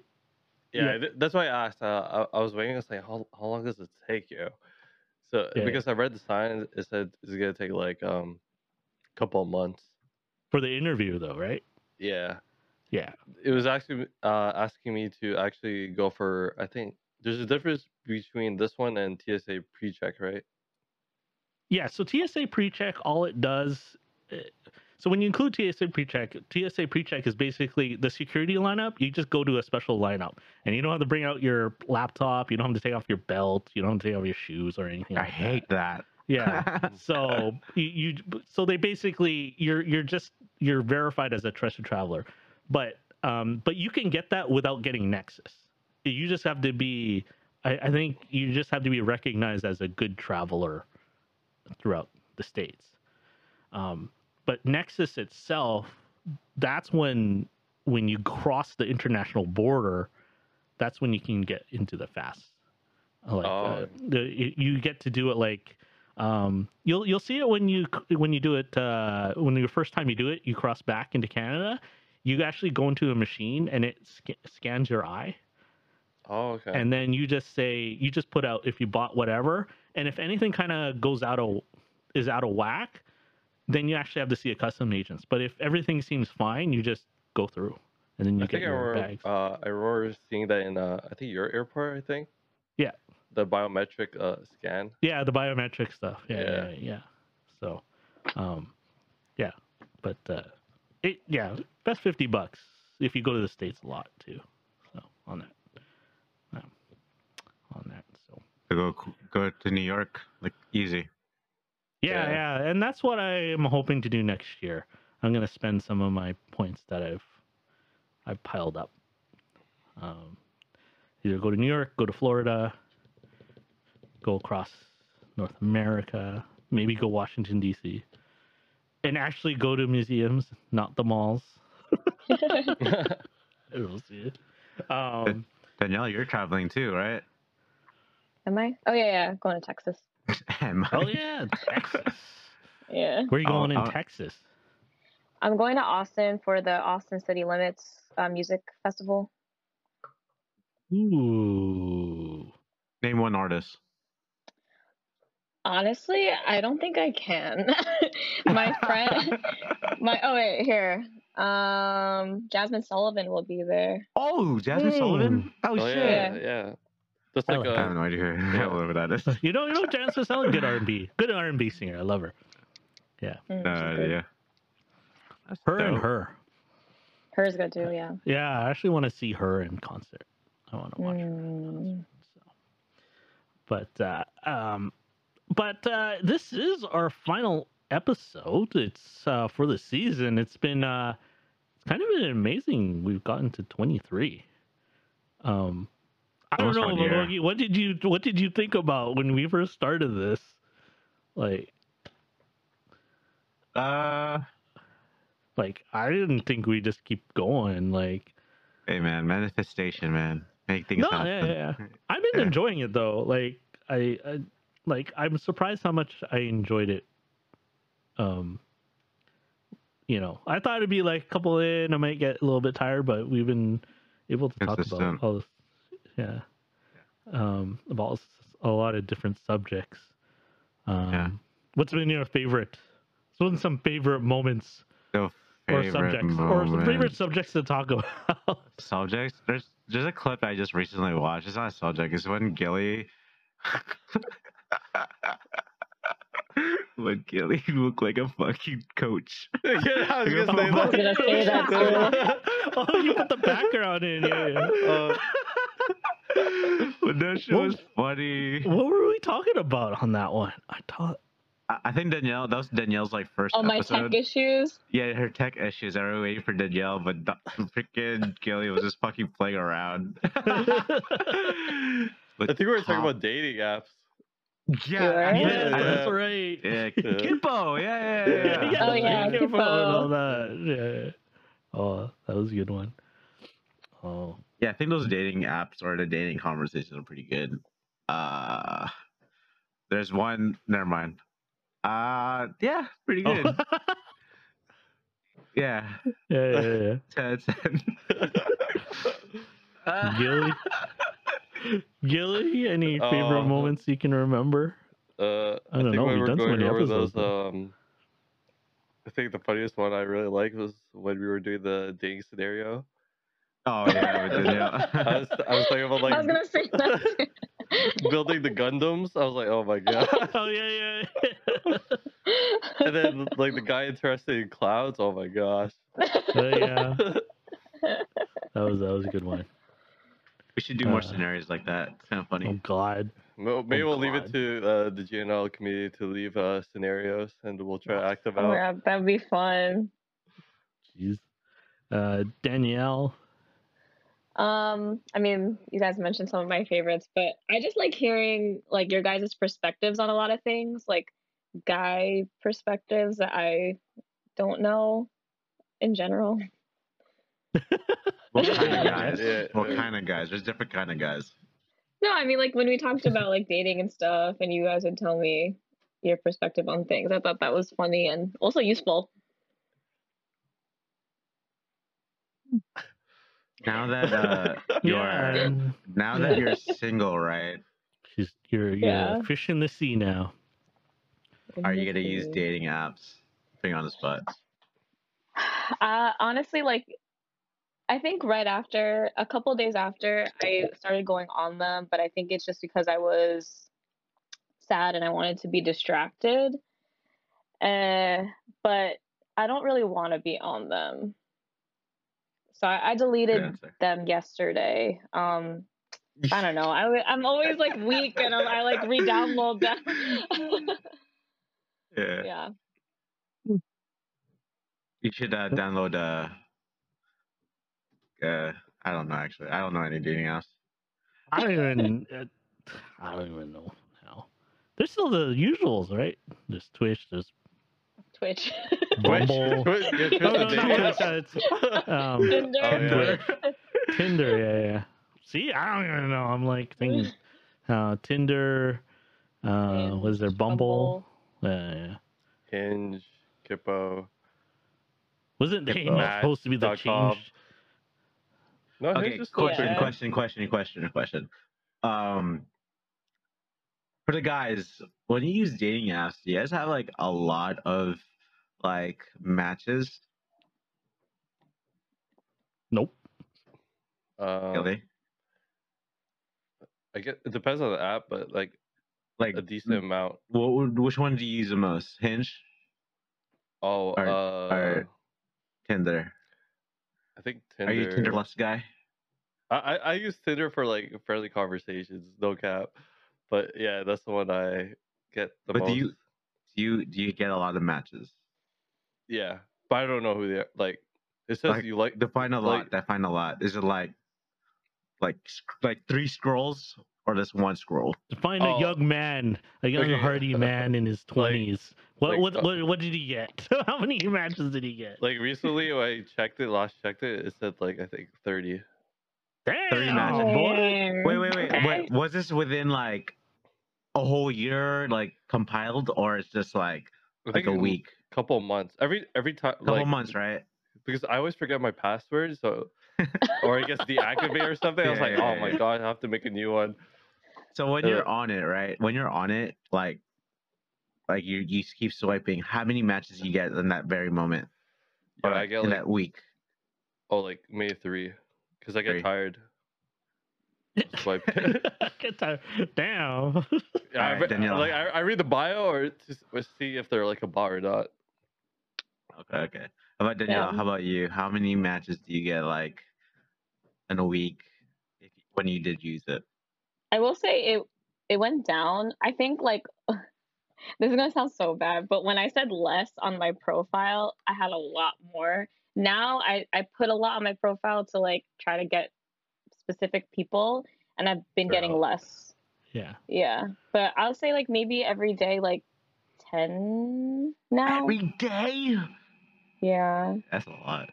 Yeah, Yeah. th- that's why I asked. Uh, I, I was waiting. I was like, how, how long does it take you? So Yeah. because I read the sign, it said it's gonna take like um, couple of months. For the interview, though, right? Yeah, Yeah. it was actually uh, asking me to actually go for. I think there's a difference between this one and TSA pre-check, right? Yeah, so TSA PreCheck, all it does. uh, So when you include TSA PreCheck, TSA PreCheck is basically the security lineup. You just go to a special lineup, and you don't have to bring out your laptop. You don't have to take off your belt. You don't have to take off your shoes or anything. I like that. hate that. Yeah. (laughs) so you, you so they basically you're you're just you're verified as a trusted traveler, but um but you can get that without getting Nexus. You just have to be. I, I think you just have to be recognized as a good traveler throughout the states. Um, but Nexus itself, that's when when you cross the international border, that's when you can get into the fast. Like uh, Oh. the, you- get to do it like um, you'll you'll see it when you when you do it uh, when the first time you do it, you cross back into Canada. You actually go into a machine and it sc- scans your eye Oh, okay. and then you just say you just put out if you bought whatever and if anything kind of goes out of is out of whack then you actually have to see a custom agents but if everything seems fine you just go through and then you I get think I your remember. bags Uh, I remember seeing that in uh, I think your airport. I think. Yeah. The biometric uh, scan. yeah the biometric stuff yeah yeah Yeah. yeah, so um yeah but uh it yeah best 50 bucks if you go to the states a lot too so on that um, on that so To go go to New York, like easy. Yeah, Yeah. yeah, and that's what I am hoping to do next year. I'm gonna spend some of my points that I've I've piled up. Um, either go to New York, go to Florida, go across North America, maybe go Washington D.C. and actually go to museums, not the malls. (laughs) (laughs) We'll see. Um, Danielle, you're traveling too, right? Am I? Oh yeah, yeah. Going to Texas. Am oh yeah, (laughs) Texas. Yeah. Where are you Oh, going in uh, Texas? I'm going to Austin for the Austin City Limits uh, Music Festival. Ooh. Name one artist. Honestly, I don't think I can. (laughs) my friend, (laughs) my oh wait, here. Um, Jazmine Sullivan will be there. Oh, Jazmine Hmm. Sullivan. Oh, Oh shit. yeah, yeah. That's I like like I have uh, no idea (laughs) Yeah. whatever that is. (laughs) You know, you know, Jansen Sell, good R and B, good R and B singer. I love her. Mm, No she's idea. That's Her and dope. her. Hers good too. Yeah. Yeah, I actually want to see her in concert. I want to watch her. Mm. So. But uh, um, but uh, this is our final episode. It's uh, for the season. It's been uh, it's kind of been amazing. We've gotten to twenty three. Um, I don't know, what did you what did you think about when we first started this? Like, Uh, like I didn't think we just keep going. Like, hey man, manifestation, man. Make things No, yeah, happen. yeah, I've been Yeah. enjoying it though. Like I, I like I'm surprised how much I enjoyed it. Um you know, I thought it'd be like a couple in, I might get a little bit tired, but we've been able to talk about all this yeah. Um about a lot of different subjects. Um Yeah. what's been your favorite? What's been some favorite moments So or favorite subjects or favorite subjects to talk (laughs) about? subjects. There's there's a clip I just recently watched. It's not a subject. It's when Gilly. (laughs) when Gilly looked like a fucking coach. (laughs) yeah, I was gonna say I gonna say that that. oh, you put the background in, yeah. yeah. Uh, (laughs) but that shit What- was funny. What were we talking about on that one? I thought I, I think Danielle. That was Danielle's like first Oh, my episode. tech issues. Yeah, her tech issues. I was waiting for Danielle, but Do- freaking Gilly was just fucking playing around. (laughs) I think we were talking about dating apps. Yeah, You were? Yeah, that's right. Yeah, Yeah. Kippo. Yeah, yeah, (laughs) yeah. yeah. Oh, yeah, Kippo and all that. Yeah. Oh, that was a good one. Oh, Yeah, I think those dating apps or the dating conversations are pretty good. Uh, there's one. Never mind. Uh, yeah, pretty good. Oh. (laughs) Yeah, yeah, yeah, yeah. (laughs) ten, ten. (laughs) Uh, Gilly? Gilly, any favorite Uh, moments you can remember? Uh, I don't think know, we've done so many episodes, those, um, I think the funniest one I really liked was when we were doing the dating scenario. Oh yeah, we did, yeah. I was, I was talking about like I was gonna say that. building the Gundams. I was like, oh my god. (laughs) oh yeah, yeah. and then like the guy interested in clouds. Oh my gosh. Oh, yeah. (laughs) That was that was a good one. we should do more Uh, scenarios like that. It's kind of funny. Oh funny. God. Well, Maybe Oh, we'll leave it to uh, the GNL community to leave uh, scenarios, and we'll try to act them Oh, out. yeah, that'd be fun. Jeez. Uh, Danielle. Um, I mean, you guys mentioned some of my favorites, but I just like hearing like your guys' perspectives on a lot of things, like guy perspectives that I don't know in general. (laughs) What kind of guys? (laughs) yeah, What kind of guys? There's different kind of guys. No, I mean like when we talked about like dating and stuff, and you guys would tell me your perspective on things. I thought that was funny and also useful. (laughs) Now (laughs) that uh, (laughs) you're Yeah. now that you're single, right? She's you're you're Yeah. a fish in the sea now. Are you gonna use dating apps? Putting on the spot. Uh, honestly, like, I think right after, a couple days after, I started going on them, but I think it's just because I was sad and I wanted to be distracted. Uh, but I don't really want to be on them. So I, I deleted them yesterday. Um, (laughs) I don't know. I'm always like weak and I'm, I like re-download them. (laughs) Yeah. yeah. You should uh, download uh, uh, I don't know actually. I don't know any dating apps. I don't even. Uh, I don't even know now. There's still the usuals, right? There's Twitch. There's Twitch. Bumble. (laughs) Twitch- yeah, Twitch no, no, is not dating Twitch. app. uh, It's um, Tinder. Oh, yeah. Tinder. (laughs) Tinder. Yeah, yeah. See, I don't even know. I'm like thinking, (laughs) uh, Tinder. Uh, And was there Bumble? Yeah, yeah. Hinge, Kippo. Wasn't Get Hinge the supposed to be the change? No, Okay, Hinge question, Yeah. question, question, question, question. Um, for the guys, when you use dating apps, do you guys have like a lot of like matches? Nope. Um, Really? I guess it depends on the app, but like Like, a decent amount. what, which one do you use the most? Hinge, Oh, Or- uh, or Tinder? I think Tinder. Are you a Tinder less guy? I, I I use Tinder for like friendly conversations, no cap. But yeah, that's the one I get the But most. do you do you do you get a lot of matches? Yeah, but I don't know who they are. Like it says Like, you like Define a lot. Define a lot. Is it like like like three scrolls or just one scroll? To find Oh. a young man, a young Okay. hardy (laughs) man in his (laughs) twenties. what, like, what uh, what what did he get? (laughs) How many matches did he get? like recently when I checked it, last checked it, it said like I think thirty. Damn, 30 matches. boy. Wait, wait, wait. Wait was this within like a whole year, like compiled, or it's just like I like think a in week, couple months. Every every time, couple like months, right? because I always forget my password, so (laughs) or I guess deactivate or something. I was like, yeah, oh yeah, my god, I have to make a new one. So when Uh, you're on it, right? When you're on it, like, like you you keep swiping. How many matches you get in that very moment? Yeah, Or I get in like that week. oh like maybe three, because I get Three. tired. Swipe. (laughs) (laughs) Get tired. Damn. Yeah, I, Alright, re- Danielle. like I, I read the bio or to see if they're like a bot or not. Okay, okay. How about Danielle? Yeah. How about you? How many matches do you get like in a week if, when you did use it? I will say it it went down. I think like (laughs) this is gonna sound so bad, but when I said less on my profile, I had a lot more. Now I, I put a lot on my profile to like try to get specific people and I've been getting Bro. less. Yeah. Yeah. But I'll say like maybe every day like ten now. Every day. Yeah. That's a lot.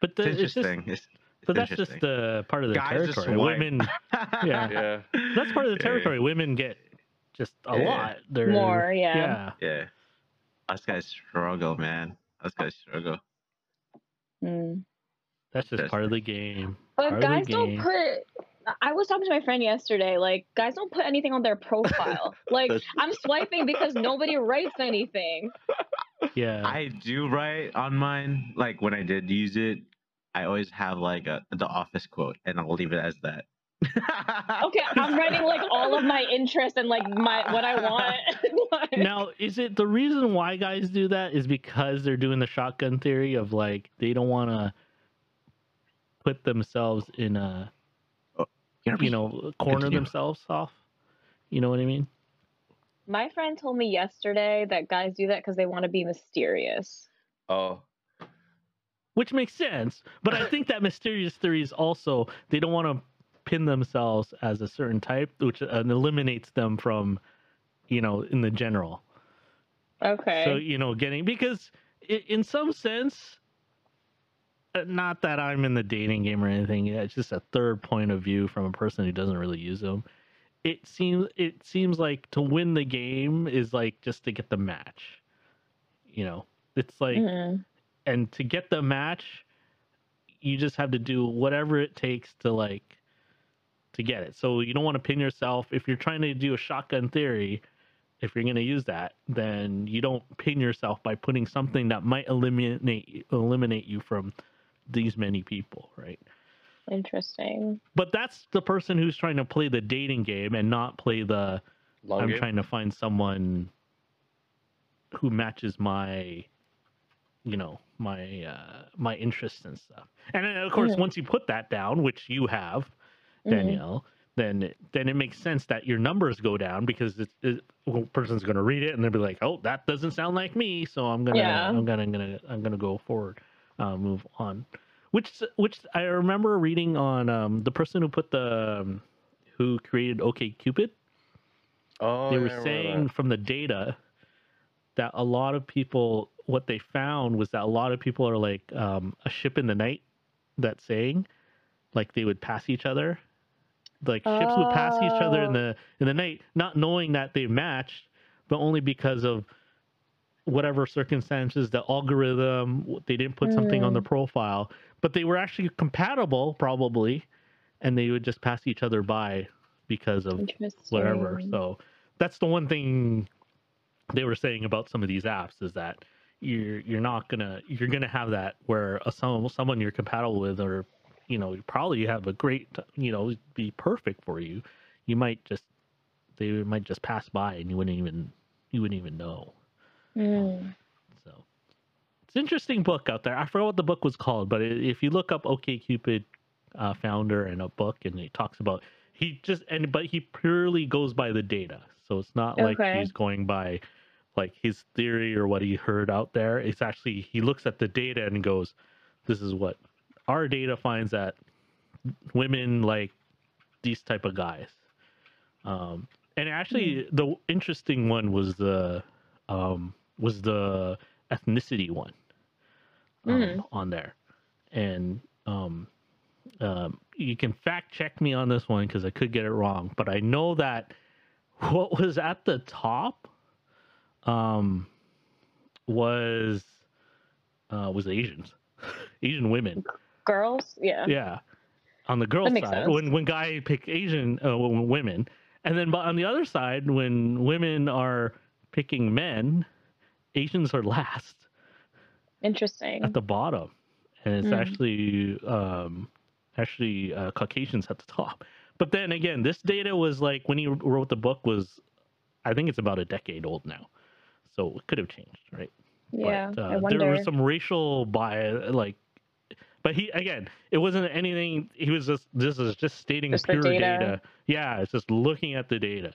But the, It's it's just, interesting. it's, it's but that's just interesting. the part of the Guys just territory. Women, (laughs) yeah. Yeah. that's part of the Yeah. territory. Women get just a Yeah. lot. They're More, yeah. Yeah. yeah. Us guys struggle, man. Us guys struggle. Mm. That's just part of the game. But Part of the guys don't game. put. I was talking to my friend yesterday. Like, guys don't put anything on their profile. (laughs) like, I'm swiping because nobody writes anything. Yeah. I do write on mine. Like when I did use it, I always have like a the office quote, and I'll leave it as that. (laughs) Okay, I'm writing like all of my interests and like my what I want. (laughs) Like- now, is it the reason why guys do that is because they're doing the shotgun theory of like they don't want to put themselves in a Gotta you be- know corner Continue. themselves off. You know what I mean? my friend told me yesterday that guys do that because they want to be mysterious. Oh. Which makes sense, but I think that mysterious theory is also they don't want to pin themselves as a certain type, which uh, eliminates them from, you know, in the general. Okay. So you know, getting because in some sense, not that I'm in the dating game or anything. yeah, It's just a third point of view from a person who doesn't really use them. It seems it seems like to win the game is like just to get the match. You know, it's like Mhm. and to get the match, you just have to do whatever it takes to like to get it. So you don't want to pin yourself if you're trying to do a shotgun theory. If you're going to use that, then you don't pin yourself by putting something that might eliminate eliminate you from these many people, right? Interesting. But that's the person who's trying to play the dating game and not play the Long I'm game? trying to find someone who matches my you know my uh my interests and stuff and then, of course Mhm. once you put that down which you have Mhm. danielle then it, then it makes sense that your numbers go down because it's it, one person's going to read it and they'll be like oh that doesn't sound like me so i'm gonna Yeah. i'm gonna gonna i'm gonna go forward uh, move on. Which which i remember reading on um the person who put the um, who created OKCupid Oh, they were remember saying from the data that a lot of people what they found was that a lot of people are like um, a ship in the night that saying like they would pass each other. Like ships would pass each other in Oh. the in the night not knowing that they matched but only because of whatever circumstances the algorithm they didn't put something on the Mm. profile but they were actually compatible probably and they would just pass each other by because of whatever. So that's the one thing they were saying about some of these apps is that you're you're not gonna you're gonna have that where a some someone you're compatible with or you know you probably have a great you know be perfect for you. You might just they might just pass by and you wouldn't even you wouldn't even know. Mm. So it's an interesting book out there. I forgot what the book was called, but if you look up OKCupid uh, founder and a book, and he talks about he just and but he purely goes by the data. So it's not like he's going by like his theory or what he heard out there. It's actually he looks at the data and goes, "This is what our data finds that women like these type of guys." Um, and actually, the interesting one was the um, was the ethnicity one um, Mm. on there, and um, um, you can fact check me on this one because I could get it wrong, but I know that what was at the top um, was uh, was Asians, (laughs) Asian women. Girls, yeah. Yeah, on the girl side, sense. when when guy pick Asian uh, women, and then but on the other side, when women are picking men, Asians are last Interesting. at the bottom, and it's Mm. actually um, actually uh, Caucasians at the top. But then again, this data was like when he wrote the book was, I think it's about a decade old now, so it could have changed, right? yeah, but, uh, I there was some racial bias, like. But he again, it wasn't anything. He was just this is just stating Just pure data. data. Yeah, it's just looking at the data.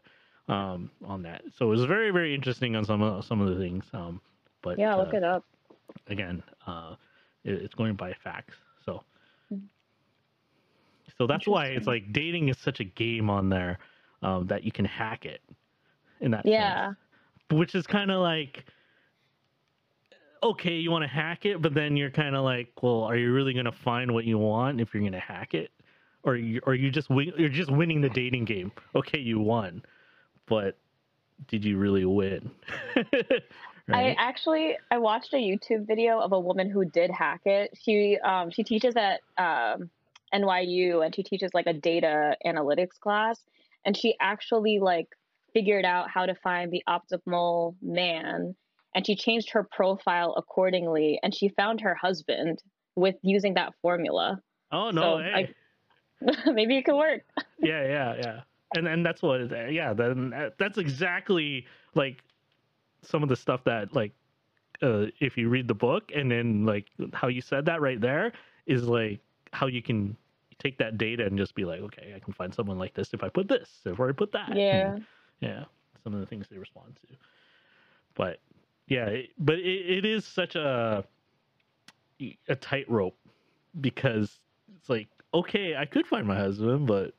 Um, on that. So it was very very interesting on some of some of the things. Um, but yeah, look uh, it up. again, uh, it, it's going by facts. So, Mm. so that's why it's like dating is such a game on there um, that you can hack it. In that Yeah. sense. which is kind of like okay, you want to hack it, but then you're kind of like, well, are you really going to find what you want if you're going to hack it, or you, or you just win, you're just winning the dating game? Okay, you won, but did you really win? (laughs) I actually I watched a YouTube video of a woman who did hack it. She um she teaches at um NYU and she teaches like a data analytics class and she actually like figured out how to find the optimal man and she changed her profile accordingly and she found her husband with using that formula. oh no, so, hey. I- (laughs) Maybe it could work. yeah, yeah, yeah. And and that's what, yeah. Then that's exactly like some of the stuff that like, uh, if you read the book and then like how you said that right there is like how you can take that data and just be like, okay, I can find someone like this if I put this, if I put that. Yeah. (laughs) yeah. Some of the things they respond to, but yeah, it, but it, it is such a a tightrope because it's like okay, I could find my husband, but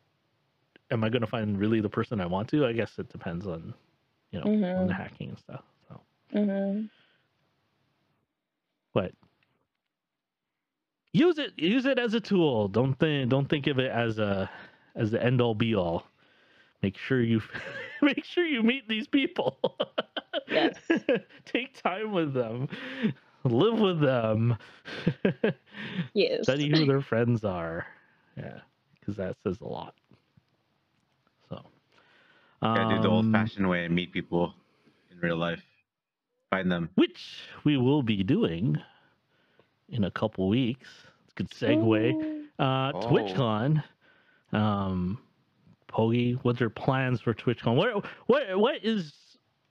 am I going to find really the person I want to? I guess it depends on you know on the Mhm. hacking and stuff. So, Mhm. but use it use it as a tool. Don't think don't think of it as a as the end all be all. Make sure you (laughs) make sure you meet these people. (laughs) Yes. Take time with them. Live with them. (laughs) Yes. Study who their friends are. Yeah, because that says a lot. So, Yeah, do the um, old fashioned way and meet people in real life. Find them. which we will be doing in a couple weeks. It's a good segue. Uh, Oh. TwitchCon. Um, Pogi, what's your plans for TwitchCon? What what what is?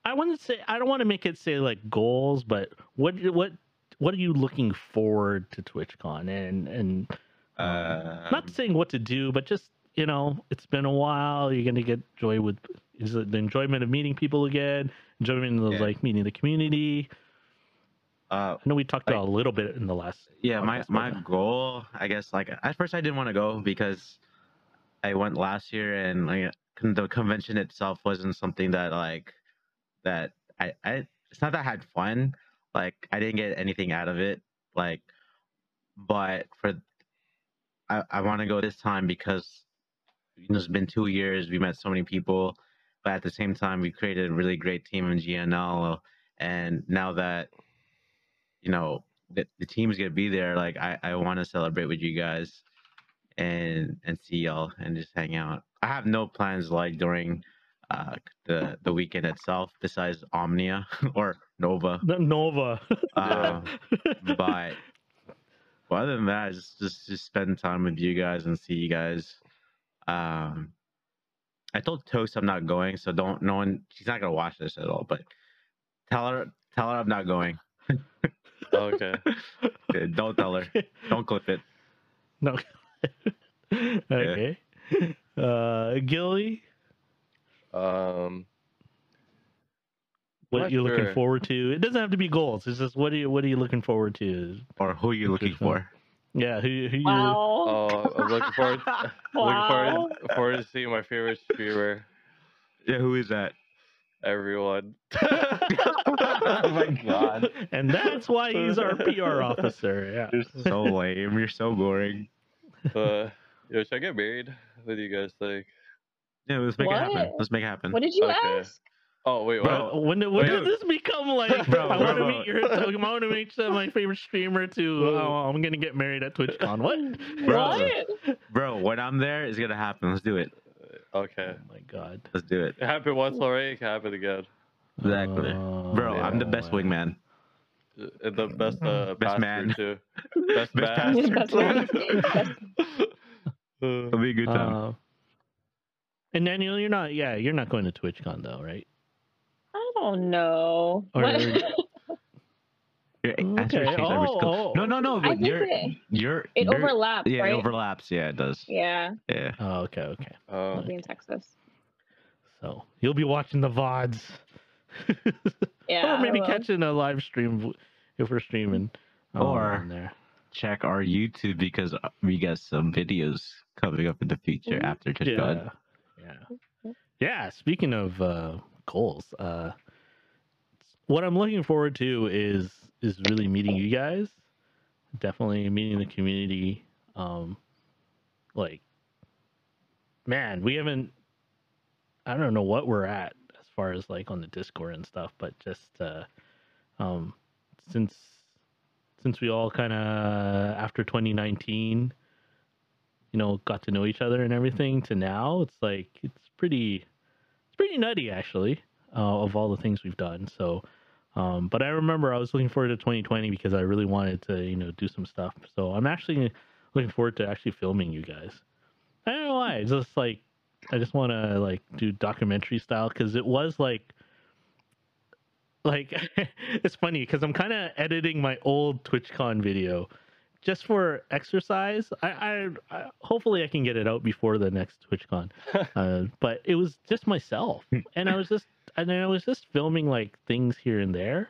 I want to say I don't want to make it say like goals, but what what what are you looking forward to TwitchCon and and um, Um, not saying what to do, but just you know, it's been a while. You're gonna get joy with is it the enjoyment of meeting people again, enjoyment of Yeah. like meeting the community. uh, I know we talked Like- about a little bit in the last. yeah, my my goal, I guess, like at first I didn't want to go because I went last year and like the convention itself wasn't something that like that I I it's not that I had fun. Like I didn't get anything out of it. Like, but for I I want to go this time because you know, it's been two years. We met so many people, but at the same time, we created a really great team in GNL. And now that you know the, the team's gonna be there, like I, I want to celebrate with you guys and and see y'all and just hang out. I have no plans like during uh the the weekend itself besides Omnia (laughs) or Nova. The Nova. Uh, (laughs) but but other than that, just, just just spend time with you guys and see you guys. Um, I told Toast I'm not going, so don't. No one. She's not gonna watch this at all. But tell her, tell her I'm not going. Okay. (laughs) Uh, Don't tell her. Don't clip it. no. (laughs) okay. Uh, Gilly, Um, what Not you looking forward to? It doesn't have to be goals. It's just what are you what are you looking forward to? Or who are you looking for? Yeah, who who you? Wow. oh, I'm (laughs) looking forward, Wow. looking forward, forward to seeing my favorite streamer. Yeah, who is that? Everyone. (laughs) oh my god, and that's why he's our PR officer. Yeah. you're so lame. You're so boring. Uh, yo, should I get married? What do you guys think? Yeah, let's make it happen. Let's make it happen. What did you Okay. ask? Oh wait, Bro, what? when did, when Bro. did this become like? (laughs) Bro, (laughs) I want to meet your. I want to meet uh, my favorite streamer to. Bro. Oh, I'm gonna get married at TwitchCon. What? (laughs) Bro. What? Bro, when I'm there, it's gonna happen. Let's do it. Okay. Oh my god. Let's do it. It happened once already. It can happen again. Exactly. Oh, Bro, I'm the best boy. wingman. The best uh, Best pastor, man. too. Best, Best man. pastor. Best Uh, It'll be a good time. Uh, and Daniel, you're not. Yeah, you're not going to TwitchCon though, right? I don't. Or- What? Your answer (laughs) Okay. changed every Oh, school. oh, No, no, no. I But think you're, it, you're, it you're- overlaps, Yeah, right? it overlaps. Yeah, it does. yeah, Yeah. Oh, okay, okay. um, I'll be in Texas. So you'll be watching the VODs. (laughs) Yeah. or maybe catching a live stream if we're streaming. um, Or- on there. Check our YouTube because uh, we got some videos coming up in the future Mhm. after TwitchCon. Yeah. Yeah. Yeah. Speaking of uh, goals, uh, what I'm looking forward to is is really meeting you guys. Definitely meeting the community. Um, like, man, we haven't. I don't know what we're at as far as like on the Discord and stuff, but just uh, um, since since we all kind of after 2019 you know got to know each other and everything to now it's like it's pretty it's pretty nutty actually uh, of all the things we've done. So um, but i remember i was looking forward to 2020 because i really wanted to you know do some stuff. So i'm actually looking forward to actually filming you guys. I don't know why. It's just like i just want to like do documentary style because it was like like (laughs) it's funny because i'm kind of editing my old twitchcon video just for exercise. I, I, I hopefully I can get it out before the next TwitchCon. (laughs) uh, but it was just myself, and I was just and I was just filming like things here and there,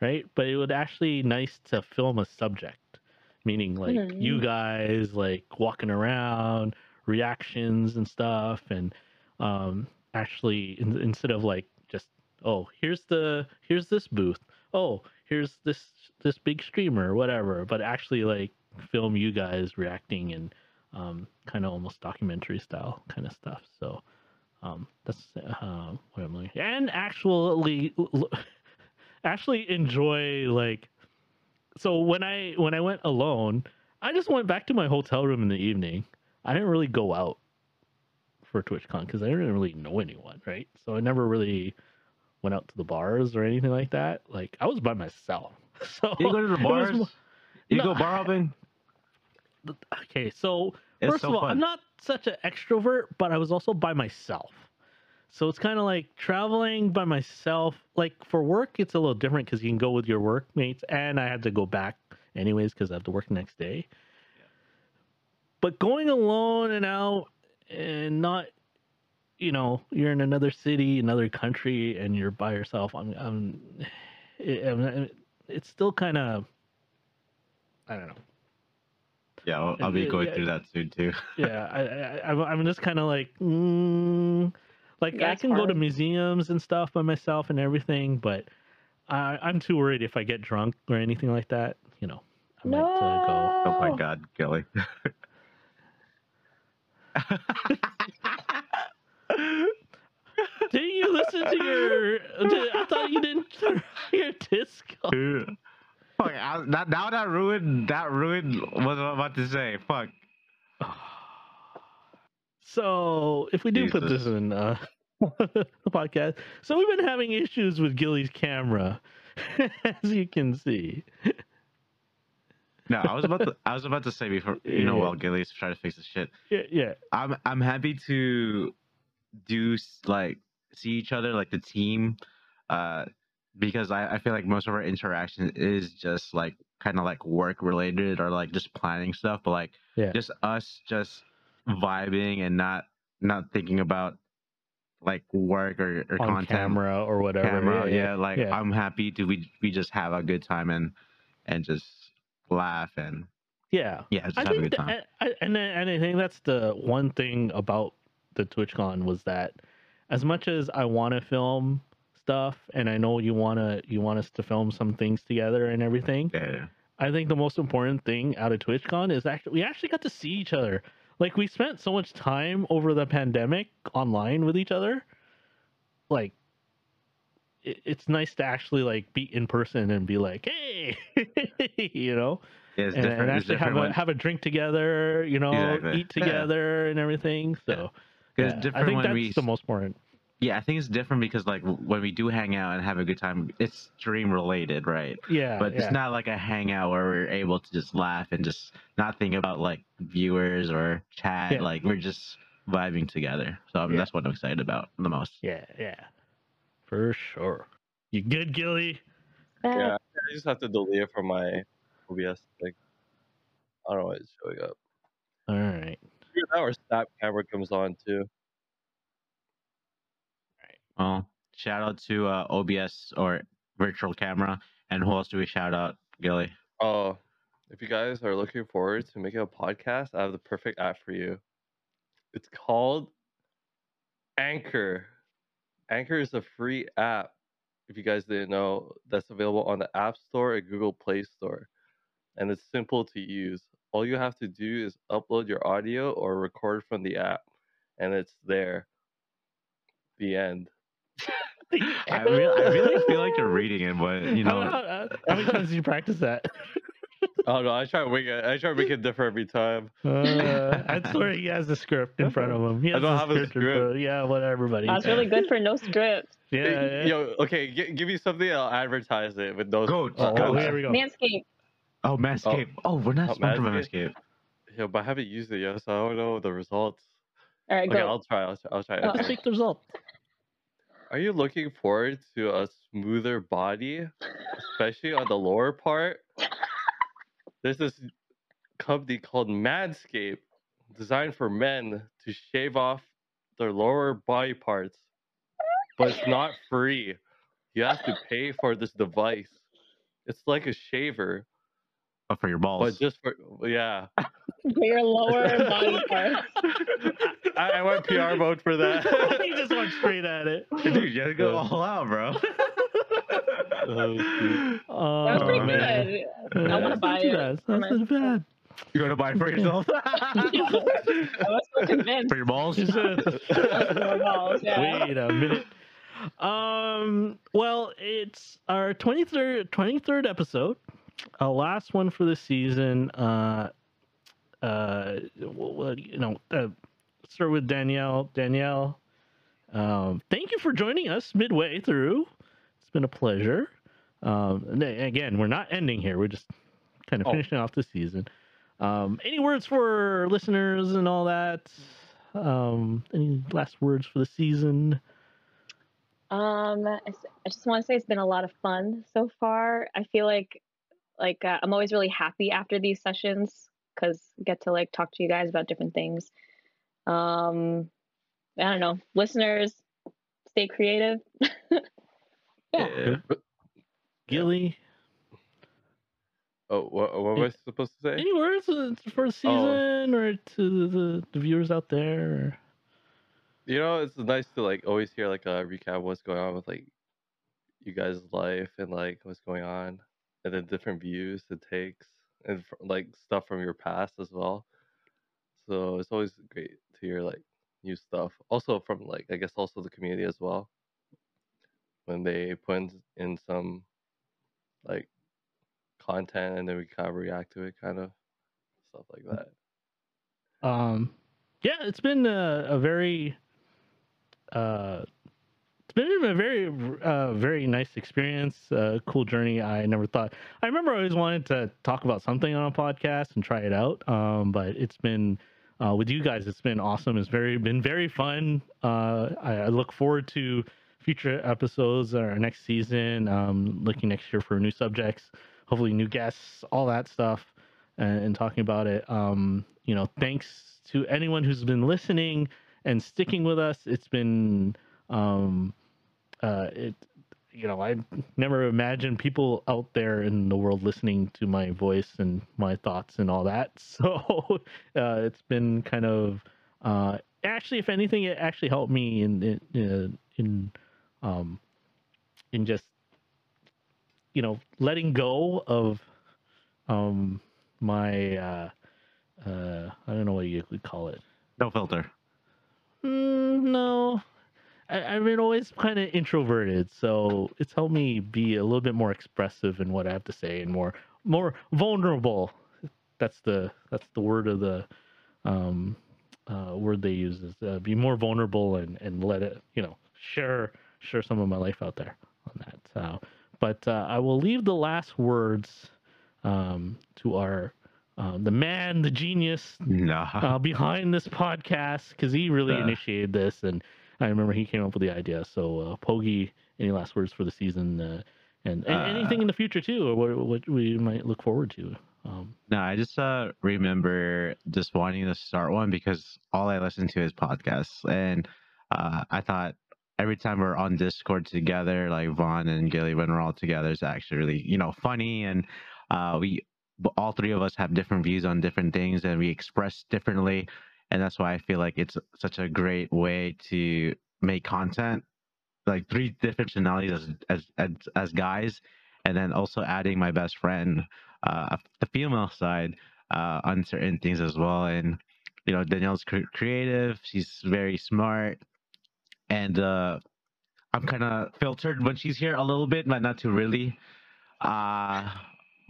right? But it would actually nice to film a subject, meaning like Mhm. you guys like walking around, reactions and stuff, and um, actually in, instead of like just oh here's the here's this booth, oh here's this this big streamer or whatever but actually like film you guys reacting and um, kind of almost documentary style kind of stuff. So um, that's uh, what i'm looking and actually (laughs) actually enjoy like so when i when i went alone i just went back to my hotel room in the evening. I didn't really go out for twitchcon because i didn't really know anyone right? So i never really went out to the bars or anything like that like i was by myself (laughs) so You go to the it was bars. You No, go bar hopping. okay so It's First so of all, fun. I'm not such an extrovert, but I was also by myself. So it's kind of like traveling by myself. Like for work, it's a little different because you can go with your workmates, and I had to go back anyways because I have to work the next day. But going alone and out and not, you know, you're in another city, another country, and you're by yourself. I'm, I'm, it, I'm- it's still kind of, I don't know. Yeah, I'll, I'll be going yeah. through that soon too. (laughs) yeah, I, I, I'm, I'm just kind of like, mm, like Yeah, I it's can go to museums and stuff by myself and everything, but I, I'm too worried if I get drunk or anything like that. You know, I might uh, go. Oh my god, Gilly. (laughs) (laughs) Did you listen to your? I thought you didn't (laughs) turn your disc on. Fuck, I, that, now that ruined that ruined what I'm about to say. Fuck. (sighs) So if we do put this in uh, (laughs) the podcast, so we've been having issues with Gilly's camera, (laughs) as you can see. No, I was about to I was about to say before you know Yeah. while Gilly's trying to fix the shit. Yeah, yeah, I'm I'm happy to do like see each other like the team, uh, because I I feel like most of our interaction is just like kind of like work related or like just planning stuff, but like Yeah. just us just vibing and not not thinking about like work or, or on content camera or whatever. camera. Yeah, like yeah. I'm happy to we we just have a good time and and just laugh and yeah. yeah, just I have a good time. I, and and I think that's the one thing about the TwitchCon was that as much as I want to film stuff and I know you want to you want us to film some things together and everything, yeah. I think the most important thing out of TwitchCon is actually we actually got to see each other. Like we spent so much time over the pandemic online with each other. Like it, it's nice to actually like be in person and be like, "Hey," (laughs) you know, Yeah, and, and actually have a have a drink together, you know, Exactly. eat Yeah. together and everything. So Yeah. 'Cause yeah, it's I different think when that's we the most important. Yeah, I think it's different because like when we do hang out and have a good time, it's stream related, right? Yeah, but yeah. it's not like a hangout where we're able to just laugh and just not think about like viewers or chat. Yeah. Like we're just vibing together. So I mean, Yeah. that's what I'm excited about the most. Yeah, yeah, for sure. You good, Gilly? Yeah, I just have to delete it from my OBS thing. I don't know why it's showing up. All right. Even Our snap camera comes on too. Well, shout out to uh, OBS or virtual camera. And who else do we shout out, Gilly? Oh, if you guys are looking forward to making a podcast, I have the perfect app for you. It's called Anchor. Anchor is a free app, if you guys didn't know, that's available on the App Store and Google Play Store. And it's simple to use. All you have to do is upload your audio or record from the app, and it's there. The end. (laughs) (laughs) I, really, I really feel like you're reading it, but (laughs) you know, how, how many times did you practice that? Oh no, I try to make it. I try to make it different every time. Uh, I swear he has a script in front of him. He I has don't a have a in front- script. Yeah, whatever, buddy. That's really good for no script. Yeah, yeah. Yo, okay, gi- give me something. I'll advertise it with those. Goat. Oh, Goat. here we go. Manscaped. Oh, Manscaped. Oh, oh, we're not Oh, sponsored by Manscaped? Manscaped. Yo, but I haven't used it yet, so I don't know the results. All right, Okay, go. I'll try. I'll try. I'll try. Oh. Let's take the result. Are you looking forward to a smoother body, especially on the lower part? There's this company called Manscaped, designed for men to shave off their lower body parts, but it's not free. You have to pay for this device. It's like a shaver, Oh, for your balls. but balls. just for yeah. (laughs) For your lower (laughs) body parts. I, I went PR mode for that. (laughs) he just went straight at it. Dude, you gotta go all out, bro. Oh, shoot. Oh, That was pretty man. good. I wanna that's buy not too it bad. That's not bad. you gonna buy it for yourself? I was so convinced. for your balls? Just, uh, balls, yeah. Wait a minute. Um. Well, it's our twenty third twenty third episode, a last one for the season. Uh. Uh. Well, well, you know. Uh, start with Danielle. Danielle. Um. Thank you for joining us midway through. It's been a pleasure. Um. And again, we're not ending here. We're just kind of Oh. finishing off the season. Um. Any words for listeners and all that? Um. Any last words for the season? Um, I just want to say it's been a lot of fun so far. I feel like, like uh, I'm always really happy after these sessions because get to like talk to you guys about different things. Um, I don't know, listeners, stay creative. (laughs) Yeah. Gilly, Oh, what, what am I supposed to say? any words for the season or to the, the viewers out there? Or... You know, it's nice to like always hear like a recap of what's going on with like you guys' life and like what's going on, and then different views it takes and like stuff from your past as well. So it's always great to hear like new stuff. Also from like I guess also the community as well. When they put in, in some like content and then we kind of react to it, kind of stuff like that. Um, yeah, it's been a, a very, uh, it's been a very, uh, very nice experience. Uh, cool journey. I never thought. I remember I always wanted to talk about something on a podcast and try it out. Um, but it's been uh, with you guys. It's been awesome. It's very been very fun. Uh, I, I look forward to future episodes or next season. Um, looking next year for new subjects, hopefully new guests, all that stuff, and, and talking about it. Um, you know, thanks to anyone who's been listening and sticking with us. It's been, um, uh, it, you know, I never imagined people out there in the world listening to my voice and my thoughts and all that. (laughs) So uh, it's been kind of, uh, actually, if anything, it actually helped me in in in, in um, in just you know letting go of um my uh uh I don't know what you would call it. No filter. Mm, no, I, I've been always kind of introverted, so it's helped me be a little bit more expressive in what I have to say and more more vulnerable. That's the that's the word of the um uh, word they use is uh, be more vulnerable and and let it you know share share some of my life out there on that. So, but uh, I will leave the last words um, to our uh, the man, the genius, Nah. uh, behind this podcast because he really initiated this, and I remember he came up with the idea. So, uh, Pogi, any last words for the season, uh, and, and Uh. anything in the future too, or what, what we might look forward to? Um, No, I just uh, remember just wanting to start one because all I listen to is podcasts, and uh, I thought every time we're on Discord together, like Von and Gilly, when we're all together, it's actually really you know funny, and uh, we all three of us have different views on different things, and we express differently, and that's why I feel like it's such a great way to make content, like three different personalities as as as, as guys, and then also adding my best friend, uh, the female side, uh, on certain things as well, and you know Danielle's cre- creative, she's very smart and uh, I'm kind of filtered when she's here a little bit, but not too really. Uh,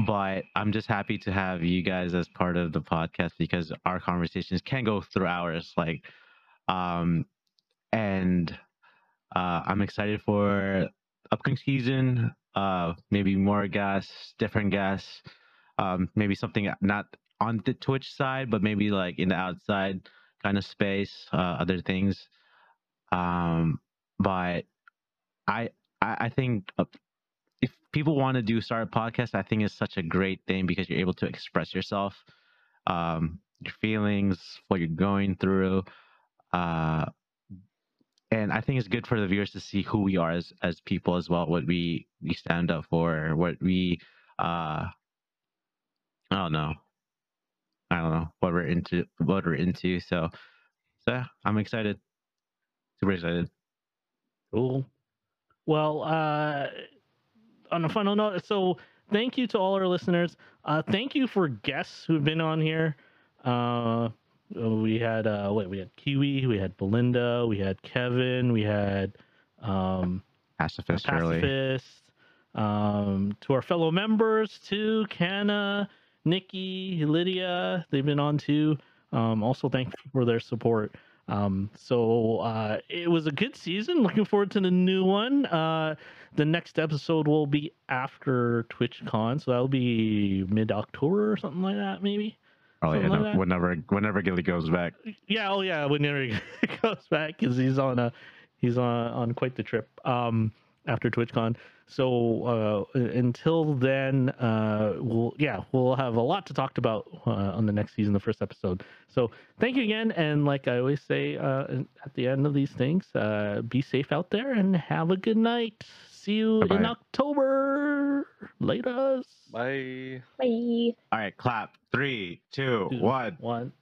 but I'm just happy to have you guys as part of the podcast because our conversations can go through hours. Like, um, and uh, I'm excited for upcoming season. Uh, maybe more guests, different guests. Um, maybe something not on the Twitch side, but maybe like in the outside kind of space. Uh, other things. Um, but I, I I think uh, people want to do start a podcast, I think it's such a great thing because you're able to express yourself, um, your feelings, what you're going through, uh, and I think it's good for the viewers to see who we are as as people as well, what we we stand up for, what we uh, I don't know, I don't know what we're into, what we're into. So, so yeah, I'm excited. Super excited. Cool. Well, uh, on a final note, so thank you to all our listeners. Uh, thank you for guests who've been on here. Uh, we had uh, wait, we had Kiwi, we had Belinda, we had Kevin, we had um, Pacifist, Pacifist. Um, to our fellow members too, Kana, Nikki, Lydia, they've been on too. Um, also, thank you for their support. Um, so uh, it was a good season. Looking forward to the new one. Uh, the next episode will be after TwitchCon, so that'll be mid October or something like that, maybe. Something like in- whenever whenever Gilly goes back. Yeah, oh yeah, whenever he (laughs) goes back, because he's on a he's on on quite the trip. Um, after TwitchCon. So uh, until then, uh, we'll yeah we'll have a lot to talk about uh, on the next season, the first episode. So thank you again, and like I always say uh, at the end of these things, uh, be safe out there and have a good night. See you in Bye-bye. October. Later. Bye. Bye. All right, clap. Three, two, Two, one. One.